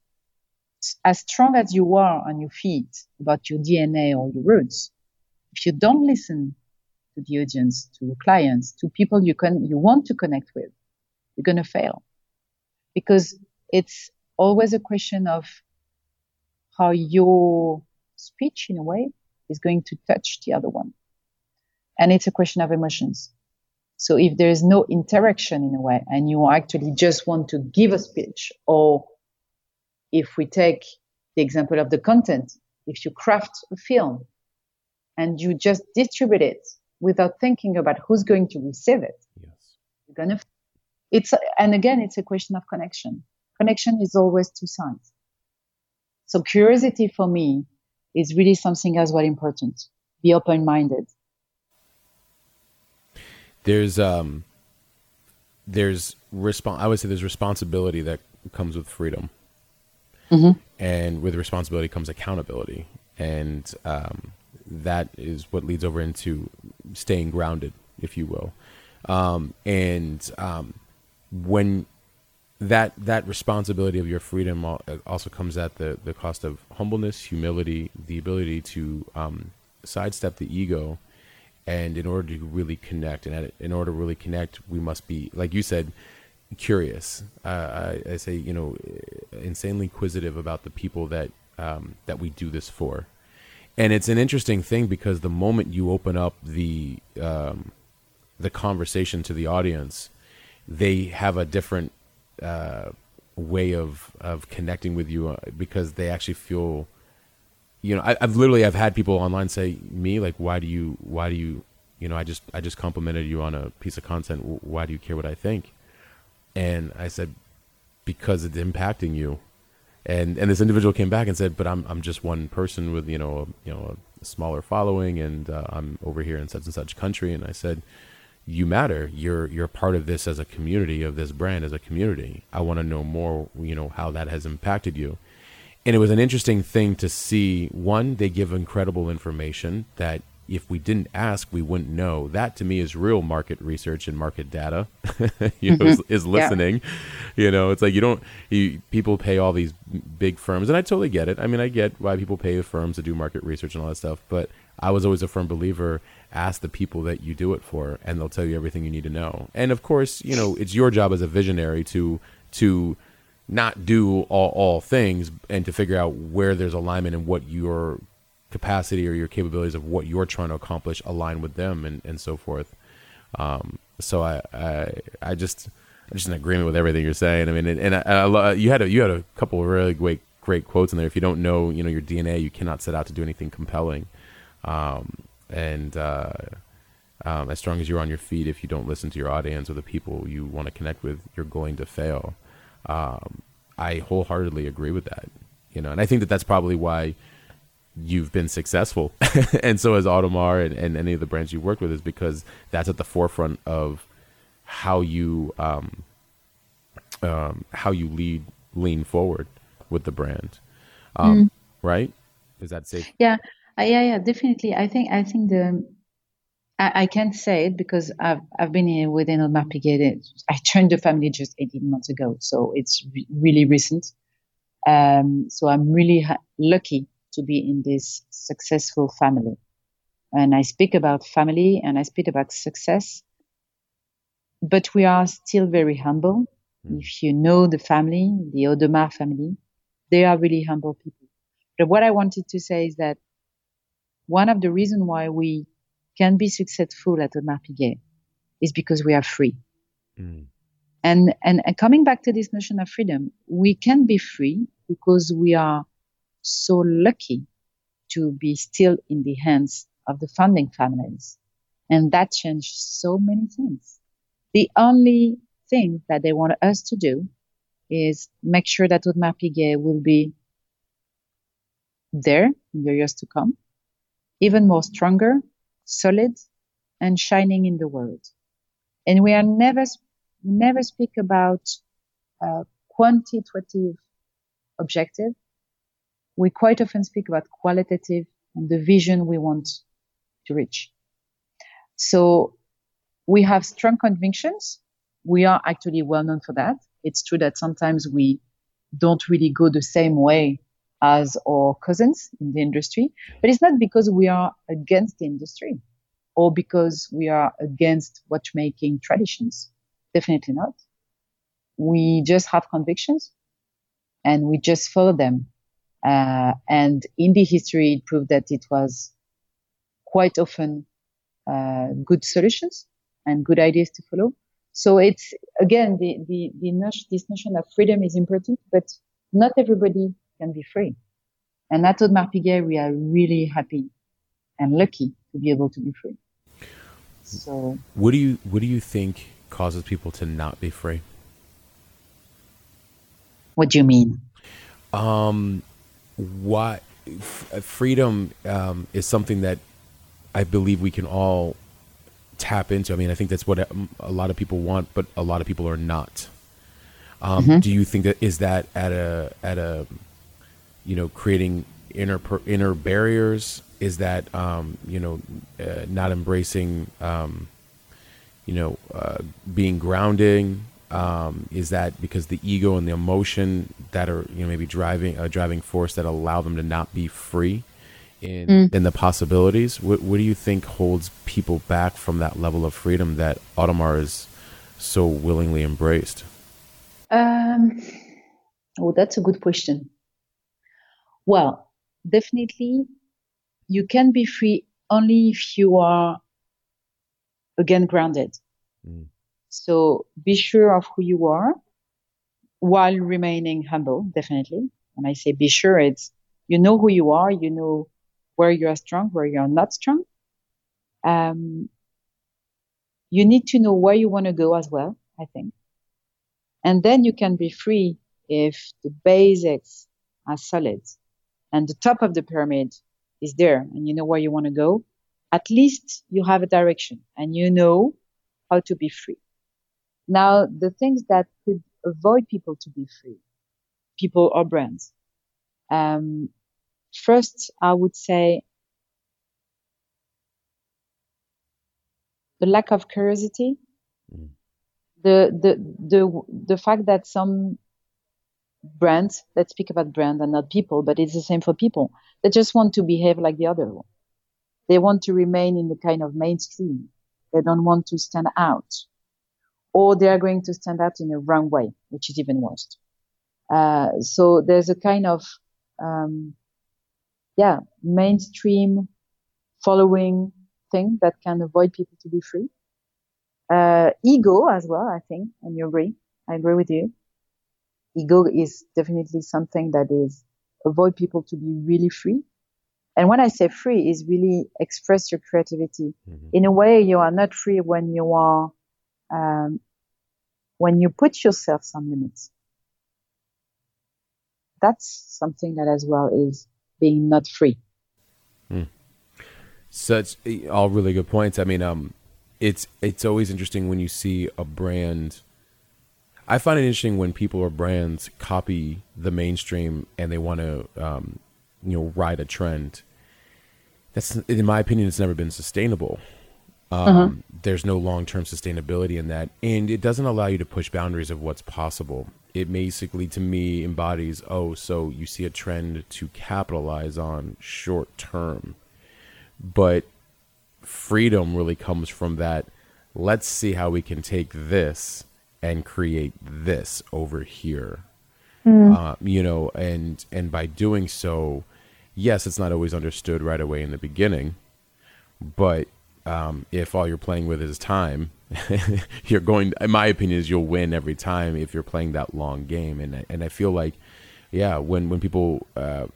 as strong as you are on your feet about your DNA or your roots, if you don't listen to the audience, to your clients, to people you can, you want to connect with, you're going to fail because it's always a question of how your speech in a way is going to touch the other one. And it's a question of emotions. So if there is no interaction in a way and you actually just want to give a speech or if we take the example of the content, if you craft a film and you just distribute it without thinking about who's going to receive it, yes. you're gonna, it's, and again, it's a question of connection connection is always two sides. So curiosity for me is really something as well important. Be open minded. There's um there's respon- I would say there's responsibility that comes with freedom. Mm-hmm. And with responsibility comes accountability. And um, that is what leads over into staying grounded, if you will. Um, and um, when that that responsibility of your freedom also comes at the the cost of humbleness, humility, the ability to um, sidestep the ego, and in order to really connect, and in order to really connect, we must be, like you said, curious. Uh, I, I, say, you know, insanely inquisitive about the people that um, that we do this for, and it's an interesting thing because the moment you open up the um, the conversation to the audience, they have a different uh, way of of connecting with you uh, because they actually feel you know I, have literally i've had people online say me like why do you why do you you know i just i just complimented you on a piece of content. Why do you care what i think? And i said because it's impacting you. And and this individual came back and said but i'm i'm just one person with you know a, you know a smaller following and uh, i'm over here in such and such country. And i said you matter. You're you're part of this as a community of this brand as a community. I want to know more. You know how that has impacted you, and it was an interesting thing to see. One, they give incredible information that if we didn't ask, we wouldn't know. That to me is real market research and market data. you know, is, mm-hmm. is, listening. Yeah. You know, it's like you don't. You, people pay all these big firms, and I totally get it. I mean, I get why people pay firms to do market research and all that stuff. But I was always a firm believer. Ask the people that you do it for, and they'll tell you everything you need to know. And of course, you know, it's your job as a visionary to to not do all, all things and to figure out where there's alignment and what your capacity or your capabilities of what you're trying to accomplish align with them and, and so forth. Um, so I, I, I just, I'm just in agreement with everything you're saying. I mean, and, and I, I, you had a, you had a couple of really great, great quotes in there. If you don't know, you know, your DNA, you cannot set out to do anything compelling. Um, and, uh, um, as strong as you're on your feet, if you don't listen to your audience or the people you want to connect with, you're going to fail. Um, I wholeheartedly agree with that. You know, and I think that that's probably why you've been successful, and so has Audemars and, and any of the brands you've worked with, is because that's at the forefront of how you um, um, how you lead lean forward with the brand, um, mm. right? Is that safe? Yeah, uh, yeah, yeah, definitely. I think I think the I, I, can't say it because I've I've been here within Audemars Piguet. I joined the family just 18 months ago, so it's re- really recent. Um, so I'm really ha- lucky to be in this successful family. And I speak about family and I speak about success, but we are still very humble. Mm. If you know the family, the Audemars family, they are really humble people. But what I wanted to say is that one of the reasons why we can be successful at Audemars Piguet is because we are free. Mm. And, and, and coming back to this notion of freedom, we can be free because we are so lucky to be still in the hands of the founding families. And that changed so many things. The only thing that they want us to do is make sure that Audemars Piguet will be there in the years to come, even more stronger, solid, and shining in the world. And we are never, never speak about uh, quantitative objective we quite often speak about qualitative and the vision we want to reach. So we have strong convictions. We are actually well known for that. It's true that sometimes we don't really go the same way as our cousins in the industry, but it's not because we are against the industry or because we are against watchmaking traditions. Definitely not. We just have convictions and we just follow them uh, and in the history, it proved that it was quite often uh, good solutions and good ideas to follow. So it's again the the, the notion, this notion of freedom is important, but not everybody can be free. And at Audemars Piguet, we are really happy and lucky to be able to be free. So, what do you what do you think causes people to not be free? What do you mean? Um, what freedom um, is something that I believe we can all tap into. I mean, I think that's what a lot of people want, but a lot of people are not. Um, mm-hmm. Do you think that is that at a at a you know creating inner inner barriers? Is that um, you know uh, not embracing um, you know uh, being grounding? Um, is that because the ego and the emotion that are you know maybe driving a driving force that allow them to not be free in mm. in the possibilities? What, what do you think holds people back from that level of freedom that Audemars is so willingly embraced? Um, oh, that's a good question. Well, definitely, you can be free only if you are again grounded. Mm. So be sure of who you are while remaining humble, definitely. When I say be sure, it's you know who you are, you know where you are strong, where you are not strong. Um, you need to know where you want to go as well, I think. And then you can be free if the basics are solid and the top of the pyramid is there and you know where you want to go. At least you have a direction and you know how to be free. Now, the things that could avoid people to be free, people or brands. Um, first, I would say the lack of curiosity, mm. the the the the fact that some brands, let's speak about brand and not people, but it's the same for people. They just want to behave like the other one. They want to remain in the kind of mainstream. They don't want to stand out. Or they are going to stand out in a wrong way, which is even worse. Uh, so there's a kind of, um, yeah, mainstream following thing that can avoid people to be free. Uh, ego as well, I think, and you agree. I agree with you. Ego is definitely something that is avoid people to be really free. And when I say free is really express your creativity. Mm-hmm. In a way, you are not free when you are, um, when you put yourself some limits that's something that as well is being not free. Hmm. Such all really good points. I mean, um, it's it's always interesting when you see a brand. I find it interesting when people or brands copy the mainstream and they want to, um, you know, ride a trend. That's, in my opinion, it's never been sustainable. Um, uh-huh. There's no long term sustainability in that, and it doesn't allow you to push boundaries of what's possible it basically to me embodies oh so you see a trend to capitalize on short term but freedom really comes from that let's see how we can take this and create this over here mm. uh, you know and and by doing so yes it's not always understood right away in the beginning but um, if all you're playing with is time you're going. In my opinion, is you'll win every time if you're playing that long game. And and I feel like, yeah, when when people, uh,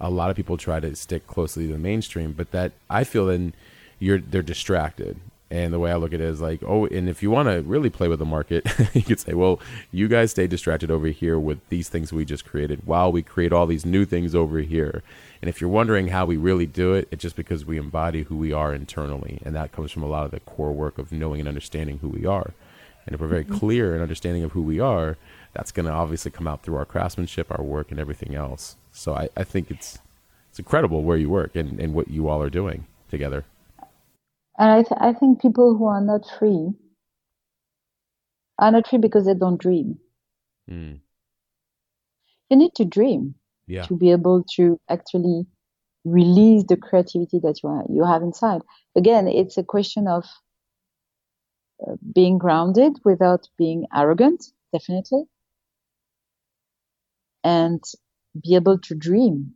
a lot of people try to stick closely to the mainstream, but that I feel then you're they're distracted. And the way I look at it is like, oh, and if you want to really play with the market, you could say, well, you guys stay distracted over here with these things we just created while we create all these new things over here. And if you're wondering how we really do it, it's just because we embody who we are internally. And that comes from a lot of the core work of knowing and understanding who we are. And if we're very mm-hmm. clear in understanding of who we are, that's going to obviously come out through our craftsmanship, our work, and everything else. So I, I think it's it's incredible where you work and, and what you all are doing together. And I, th- I think people who are not free are not free because they don't dream. Mm. You need to dream yeah. to be able to actually release the creativity that you, are, you have inside. Again, it's a question of uh, being grounded without being arrogant, definitely, and be able to dream.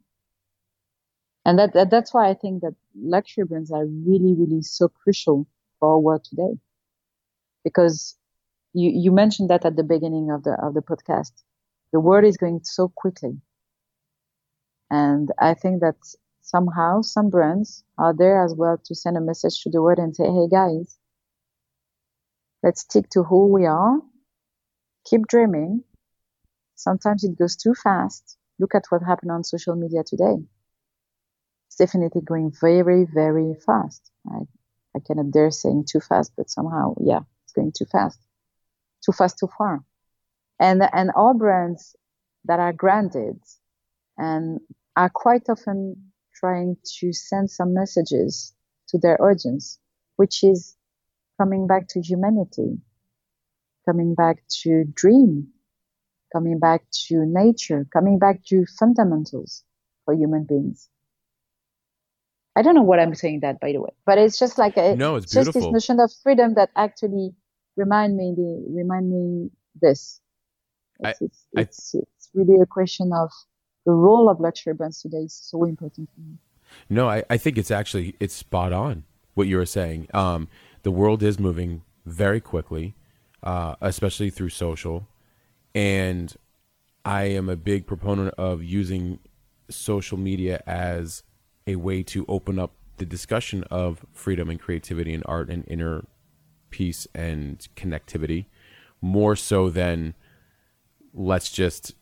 And that, that that's why I think that luxury brands are really, really so crucial for our world today. Because you, you mentioned that at the beginning of the of the podcast. The world is going so quickly and I think that somehow some brands are there as well to send a message to the world and say, Hey guys, let's stick to who we are. Keep dreaming. Sometimes it goes too fast. Look at what happened on social media today. Definitely going very, very fast. I, I cannot dare saying too fast, but somehow, yeah, it's going too fast. Too fast, too far. And, and all brands that are granted and are quite often trying to send some messages to their audience, which is coming back to humanity, coming back to dream, coming back to nature, coming back to fundamentals for human beings. I don't know what I'm saying that, by the way, but it's just like a, no, it's just this notion of freedom that actually remind me the remind me this. It's, I, it's, I, it's, it's really a question of the role of luxury brands today is so important for me. No, I, I think it's actually it's spot on what you were saying. Um, the world is moving very quickly, uh, especially through social, and I am a big proponent of using social media as a way to open up the discussion of freedom and creativity and art and inner peace and connectivity more so than let's just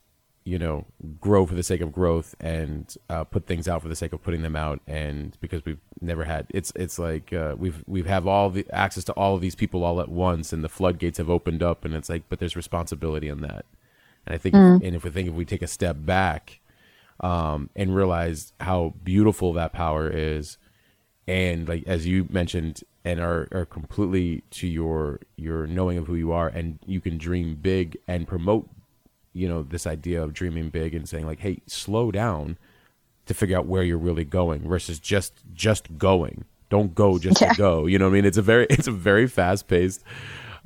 you know grow for the sake of growth and uh, put things out for the sake of putting them out and because we've never had it's it's like uh, we've we've have all the access to all of these people all at once and the floodgates have opened up and it's like but there's responsibility in that and I think mm. if, and if we think if we take a step back um, and realize how beautiful that power is. And like as you mentioned and are, are completely to your your knowing of who you are and you can dream big and promote you know this idea of dreaming big and saying like hey slow down to figure out where you're really going versus just just going. Don't go just yeah. to go. You know what i mean? It's a very it's a very fast paced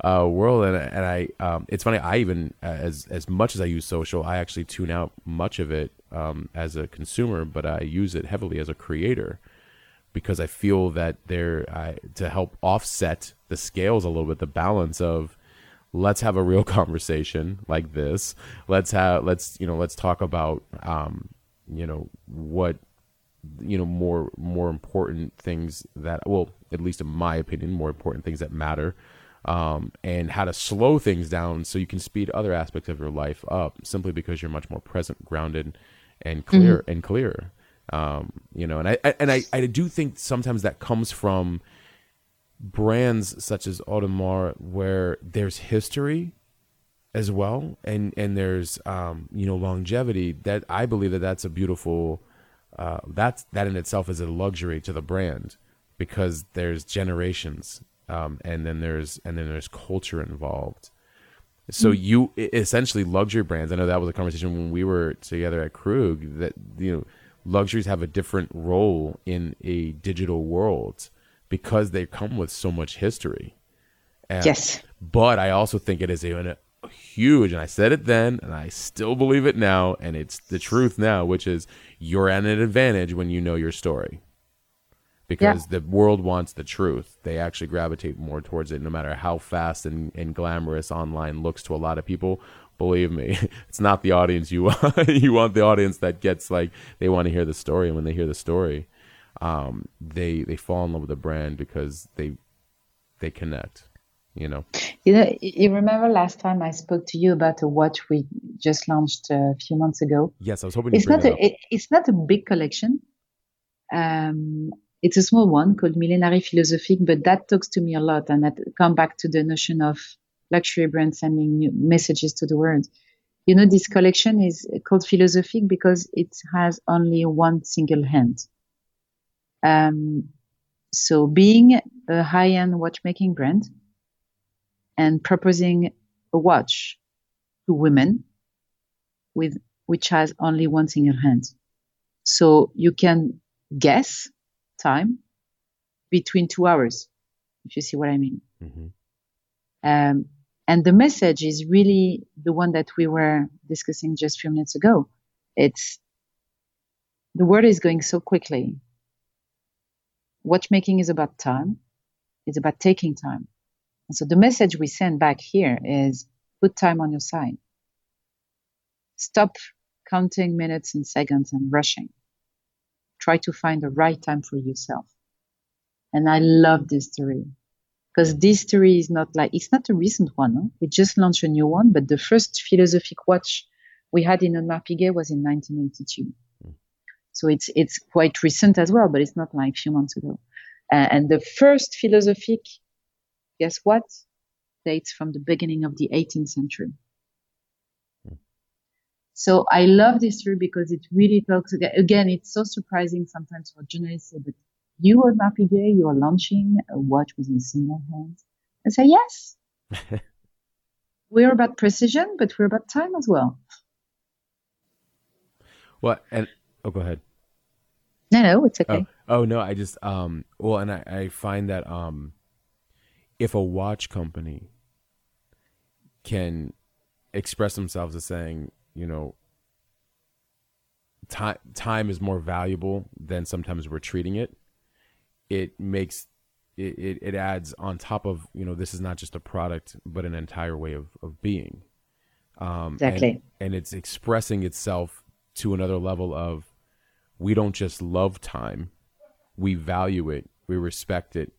uh, world and, and i um, it's funny i even as as much as i use social i actually tune out much of it um, as a consumer but i use it heavily as a creator because I feel that there I, to help offset the scales a little bit, the balance of let's have a real conversation like this. Let's have let's you know let's talk about um, you know what you know more more important things that well at least in my opinion more important things that matter um, and how to slow things down so you can speed other aspects of your life up simply because you're much more present grounded and clear mm-hmm. and clearer. um, you know, and I, I and I, I do think sometimes that comes from brands such as Audemars where there's history as well and and there's um, you know longevity that I believe that that's a beautiful uh, that's that in itself is a luxury to the brand because there's generations um, and then there's and then there's culture involved so mm-hmm. you essentially luxury brands I know that was a conversation when we were together at Krug that you know luxuries have a different role in a digital world because they come with so much history. And, yes. But I also think it is a, a, huge, and I said it then, and I still believe it now, and it's the truth now, which is you're at an advantage when you know your story. Because yeah. the world wants the truth. They actually gravitate more towards it, no matter how fast and, and glamorous online looks to a lot of people. Believe me it's not the audience you want. You want the audience that gets like they want to hear the story and when they hear the story um, they they fall in love with the brand because they they connect you know? You know you remember last time i spoke to you about a watch we just launched a few months ago? Yes i was hoping it's not a it, it's not a big collection. Um, it's a small one called Millenary Philosophique, but that talks to me a lot, and that come back to the notion of luxury brand sending new messages to the world. You know, this collection is called philosophic because it has only one single hand. Um, so being a high-end watchmaking brand and proposing a watch to women with which has only one single hand. So you can guess time between two hours, if you see what I mean. Mm-hmm. Um, and the message is really the one that we were discussing just a few minutes ago. It's the world is going so quickly. Watchmaking is about time. It's about taking time. And so the message we send back here is put time on your side. Stop counting minutes and seconds and rushing. Try to find the right time for yourself. And I love this story because this story is not like it's not a recent one. Huh? We just launched a new one, but the first philosophic watch we had in Audemars Piguet was in 1982. Mm. So it's it's quite recent as well, but it's not like a few months ago. Uh, and the first philosophic, guess what, dates from the beginning of the 18th century. So I love this story because it really talks again. It's so surprising sometimes for journalists, but you are Piguet, you are launching a watch with a single hand. I say, yes. we're about precision, but we're about time as well. What? And oh, go ahead. No, no, it's okay. Oh, oh no, I just um. Well, and I I find that um, if a watch company can express themselves as saying, you know, time time is more valuable than sometimes we're treating it. It makes it, it, it adds on top of you know this is not just a product but an entire way of, of being. Um, exactly. and, and it's expressing itself to another level of we don't just love time we value it we respect it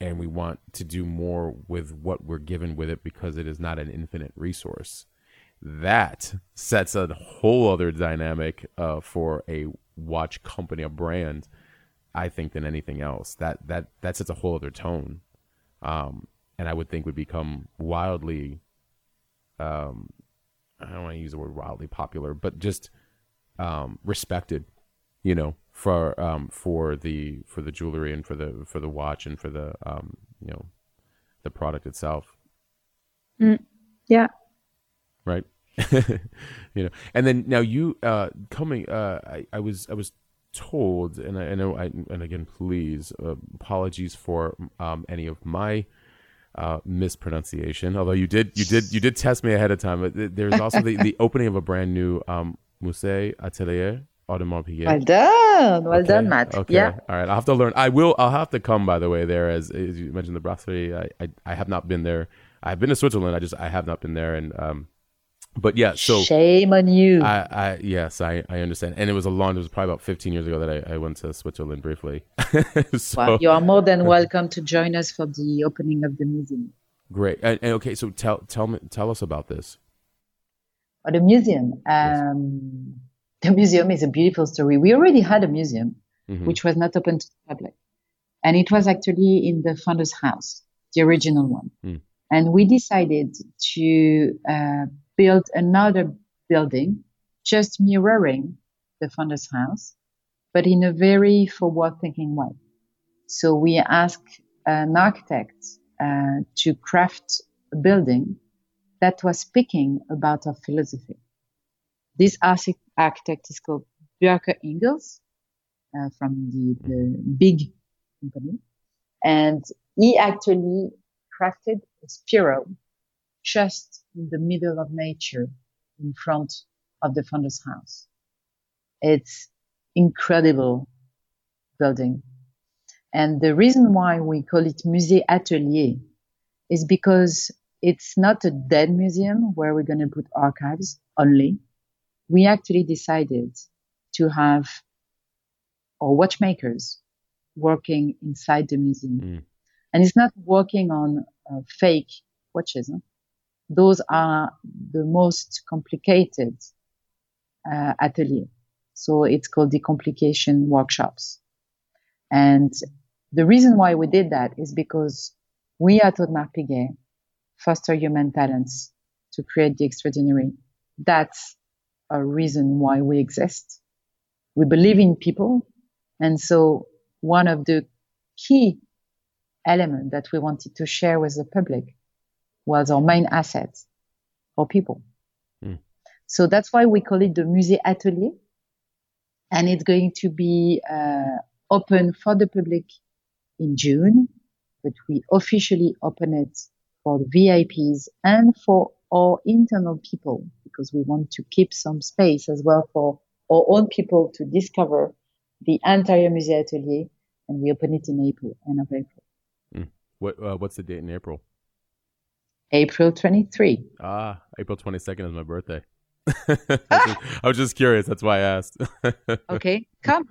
and we want to do more with what we're given with it because it is not an infinite resource that sets a whole other dynamic uh, for a watch company a brand I think, than anything else. That that that sets a whole other tone, um, and I would think would become wildly. Um, I don't want to use the word wildly popular, but just um, respected, you know, for um, for the for the jewelry and for the for the watch and for the um, you know the product itself. Mm, yeah. Right. you know, and then now you uh, coming. Uh, I, I was I was told, and I, I know, I, and again, please uh, apologies for um, any of my uh, mispronunciation. Although you did, you did, you did test me ahead of time. But there's also the, the opening of a brand new um, Musée Atelier Audemars Piguet. Well done, well okay. done, Matt. Okay, yeah. all right. I'll have to learn. I will. I'll have to come. By the way, there as, as you mentioned the Brassus. I, I, I have not been there. I've been to Switzerland. I just I have not been there, and um, but yeah, so shame on you. I, I yes, I, I understand, and it was a long. It was probably about fifteen years ago that I, I went to Switzerland briefly. so, well, you are more than welcome to join us for the opening of the museum. Great, and, and okay, so tell tell me tell us about this. Well, the museum, um, yes. the museum is a beautiful story. We already had a museum, mm-hmm. which was not open to the public, and it was actually in the founder's house, the original one. Mm. And we decided to uh, build another building, just mirroring the founder's house, but in a very forward-thinking way. So we asked an architect uh, to craft a building that was speaking about our philosophy. This architect is called Bjarke Ingels uh, from the, the BIG company, and he actually crafted a spiral just in the middle of nature in front of the founder's house. It's incredible building. And the reason why we call it Musée Atelier is because it's not a dead museum where we're going to put archives only. We actually decided to have our watchmakers working inside the museum. Mm. And it's not working on uh, fake watches. Huh? Those are the most complicated uh, atelier. So it's called the complication workshops. And the reason why we did that is because we at Audemars Piguet foster human talents to create the extraordinary. That's a reason why we exist. We believe in people. And so one of the key element that we wanted to share with the public was our main asset, for people. Mm. So that's why we call it the Musée Atelier. And it's going to be uh, open for the public in June, but we officially open it for the VIPs and for our internal people because we want to keep some space as well for our own people to discover the entire Musée Atelier. And we open it in April, end of April. What uh, what's the date in April? April 23. Ah, April 22nd is my birthday. I, was just, curious. That's why I asked. okay, come.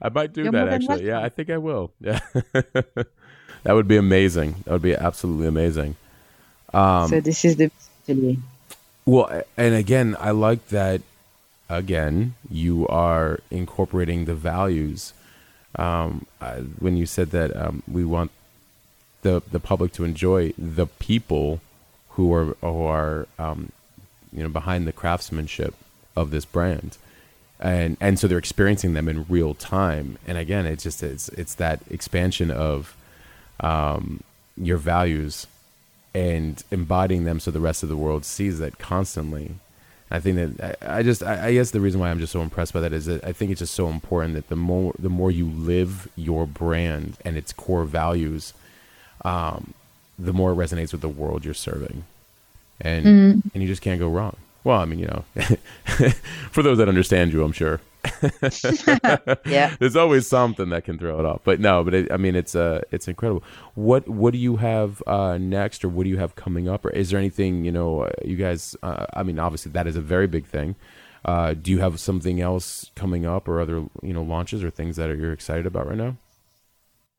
I might do You're that actually. Yeah, I think I will. Yeah. that would be amazing. That would be absolutely amazing. Um, so this is the well, and again, I like that. Again, you are incorporating the values. Um, I, when you said that um, we want the the public to enjoy the people who are who are um, you know behind the craftsmanship of this brand. And and so they're experiencing them in real time. And again it's just it's it's that expansion of um, your values and embodying them so the rest of the world sees that constantly. I think that I, I just I, I, guess the reason why I'm just so impressed by that is that I think it's just so important that the more the more you live your brand and its core values um, the more it resonates with the world you're serving, and mm. and you just can't go wrong. Well, I mean, you know, for those that understand you, I'm sure. yeah, there's always something that can throw it off, but no, but it, I mean, it's uh, it's incredible. What what do you have uh, next, or what do you have coming up, or is there anything you know, uh, you guys? Uh, I mean, obviously that is a very big thing. Uh, do you have something else coming up, or other you know launches or things that you're excited about right now?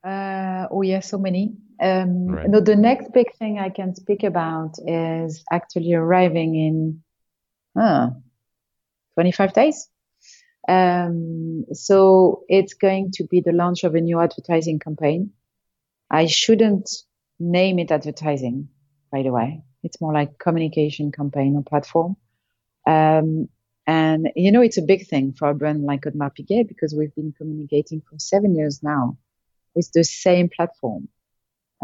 Uh, oh yeah, so many. Um, right. no, the next big thing I can speak about is actually arriving in uh, 25 days. Um, so it's going to be the launch of a new advertising campaign. I shouldn't name it advertising, by the way. It's more like communication campaign or platform. Um, And, you know, it's a big thing for a brand like Audemars Piguet because we've been communicating for seven years now with the same platform,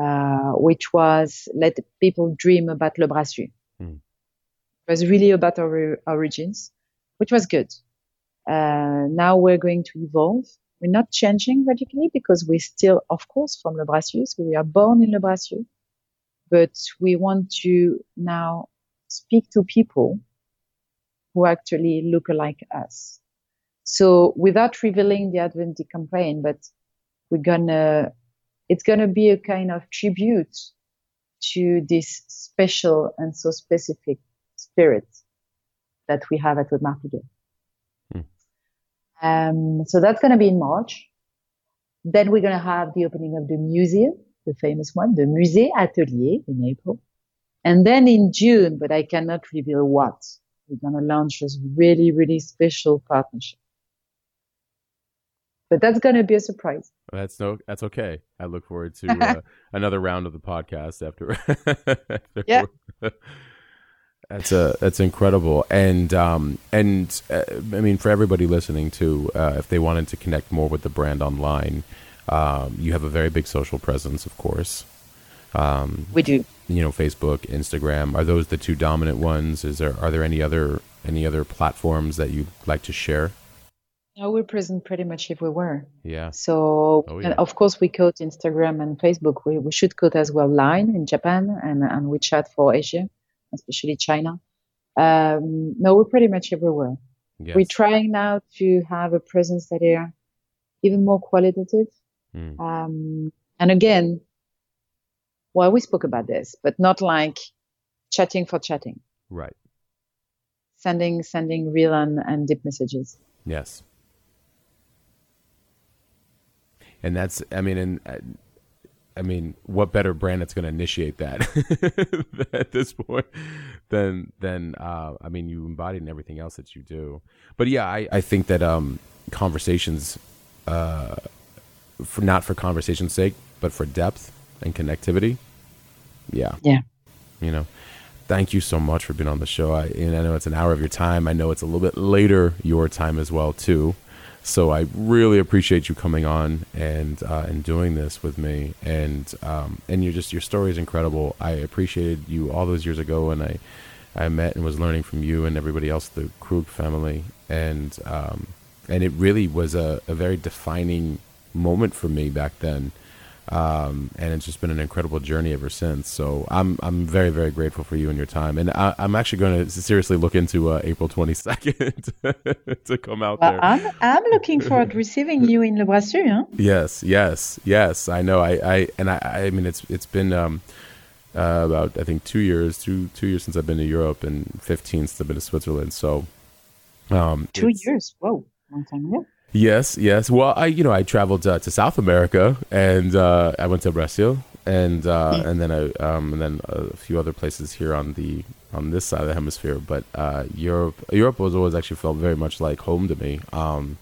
uh, which was let people dream about Le Brassus. Mm. It was really about our origins, which was good. Uh, now we're going to evolve. We're not changing radically because we're still, of course, from Le Brassus. So we are born in Le Brassus, but we want to now speak to people who actually look like us. So without revealing the Advent campaign, but we're gonna, it's gonna be a kind of tribute to this special and so specific spirit that we have at Audemars Piguet. Hmm. Um, so that's going to be in March. Then we're going to have the opening of the museum, the famous one, the Musée Atelier in April. And then in June, but I cannot reveal what, we're going to launch this really, really special partnership. But that's going to be a surprise. That's no, that's okay. I look forward to uh, another round of the podcast after. after yeah. That's a that's incredible, and um, and uh, I mean for everybody listening too, uh, if they wanted to connect more with the brand online, um, you have a very big social presence, of course. Um, we do. You know, Facebook, Instagram. Are those the two dominant ones? Is there are there any other any other platforms that you'd like to share? No, we're present pretty much if we were. Yeah. So, oh, yeah. of course, we quote Instagram and Facebook. We, we should quote as well Line in Japan and, and WeChat for Asia especially China. Um, no, we're pretty much everywhere. Yes. We're trying now to have a presence that are even more qualitative. Mm. Um, and again, well, we spoke about this, but not like chatting for chatting. Right. Sending, sending real and, and deep messages. Yes. And that's, I mean, and uh, I mean, what better brand that's going to initiate that at this point than than uh, I mean, you embody in everything else that you do. But yeah, I, I think that um, conversations, uh, for not for conversation's sake, but for depth and connectivity. Yeah. Yeah. You know, thank you so much for being on the show. I and I know it's an hour of your time. I know it's a little bit later your time as well too. So I really appreciate you coming on and uh, and doing this with me. And um, and you're just your story is incredible. I appreciated you all those years ago, and I I met and was learning from you and everybody else, the Krug family, and um, and it really was a, a very defining moment for me back then um, and it's just been an incredible journey ever since. So I'm I'm very very grateful for you and your time, and I, am actually going to seriously look into uh, April 22nd to come out well, there. I'm I'm looking forward to receiving you in Le Brassus. Huh? Yes, yes, yes. I know. I, I and I I mean it's it's been. Um, uh, about I think two years, two two years since I've been to Europe, and 15 since I've been to Switzerland. So, um, two years, whoa, long time ago. Yes, yes. Well, I you know I traveled uh, to South America and uh, I went to Brazil and uh, mm. and then I um, and then a few other places here on the on this side of the hemisphere. But uh, Europe Europe was always actually felt very much like home to me. Um,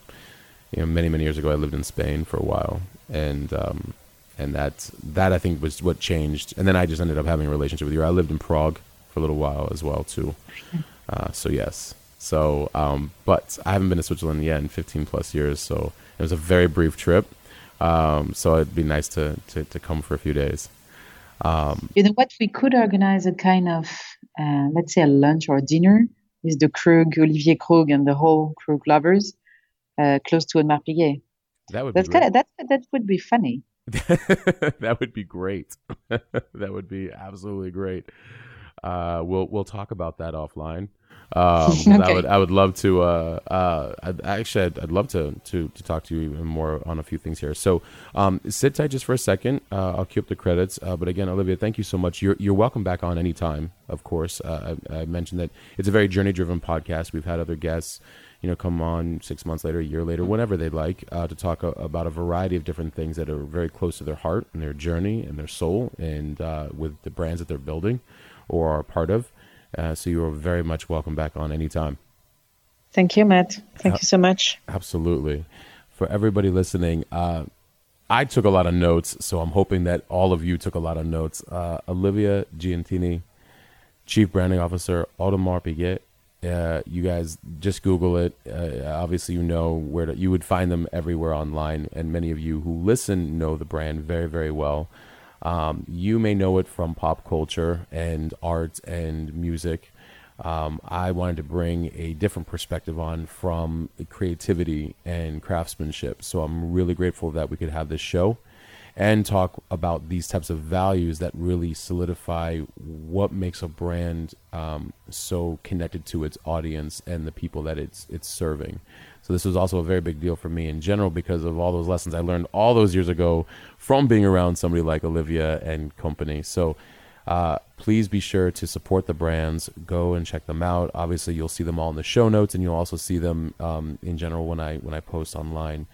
you know, many many years ago I lived in Spain for a while and. Um, and that that I think was what changed. And then I just ended up having a relationship with you. I lived in Prague for a little while as well too. Uh, so yes, so, um, but I haven't been to Switzerland yet in 15 plus years. So it was a very brief trip. Um, so it'd be nice to, to, to, come for a few days. Um, you know what? We could organize a kind of, uh, let's say, a lunch or a dinner with the Krug, Olivier Krug, and the whole Krug lovers uh, close to Audemars Piguet. That would That's be kind of that. That would be funny. that would be great. that would be absolutely great. Uh, we'll we'll talk about that offline. Um, okay. I would I would love to. Uh, uh, I'd, actually, I'd, I'd, love to, to to talk to you even more on a few things here. So, um, sit tight just for a second. Uh, I'll cue up the credits. Uh, but again, Olivia, thank you so much. You're you're welcome back on anytime. Of course, uh, I, I, mentioned that it's a very journey driven podcast. We've had other guests. You know, come on six months later, a year later, whenever they'd like, uh, to talk a, about a variety of different things that are very close to their heart and their journey and their soul, and with the brands that they're building or are part of. Uh, so you are very much welcome back on anytime. Thank you, Matt. Thank uh, you so much. Absolutely. For everybody listening, uh, I took a lot of notes, so I'm hoping that all of you took a lot of notes. Uh, Olivia Giantini, Chief Branding Officer, Audemars Piguet, Uh, you guys just Google it. Uh, obviously, you know where to, you would find them everywhere online, and many of you who listen know the brand very, very well. Um, you may know it from pop culture and art and music. Um, I wanted to bring a different perspective on from creativity and craftsmanship. So I'm really grateful that we could have this show and talk about these types of values that really solidify what makes a brand um, so connected to its audience and the people that it's it's serving. So this was also a very big deal for me in general because of all those lessons I learned all those years ago from being around somebody like Olivia and company. So uh, please be sure to support the brands. Go and check them out. Obviously, you'll see them all in the show notes, and you'll also see them um, in general when I when I post online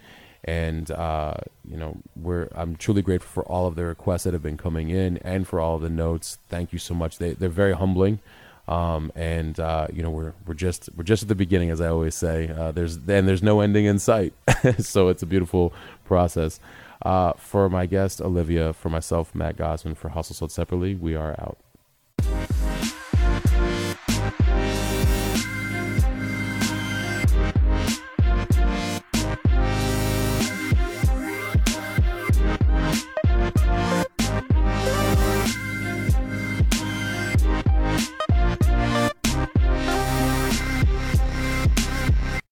and uh, you know we're I'm truly grateful for all of the requests that have been coming in and for all the notes. Thank you so much. They they're very humbling, um, and uh, you know we're we're just we're just at the beginning, as I always say. Uh, there's and there's no ending in sight, so it's a beautiful process. Uh, for my guest Olivia, for myself Matt Gosman, for Hustle Sold Separately, we are out.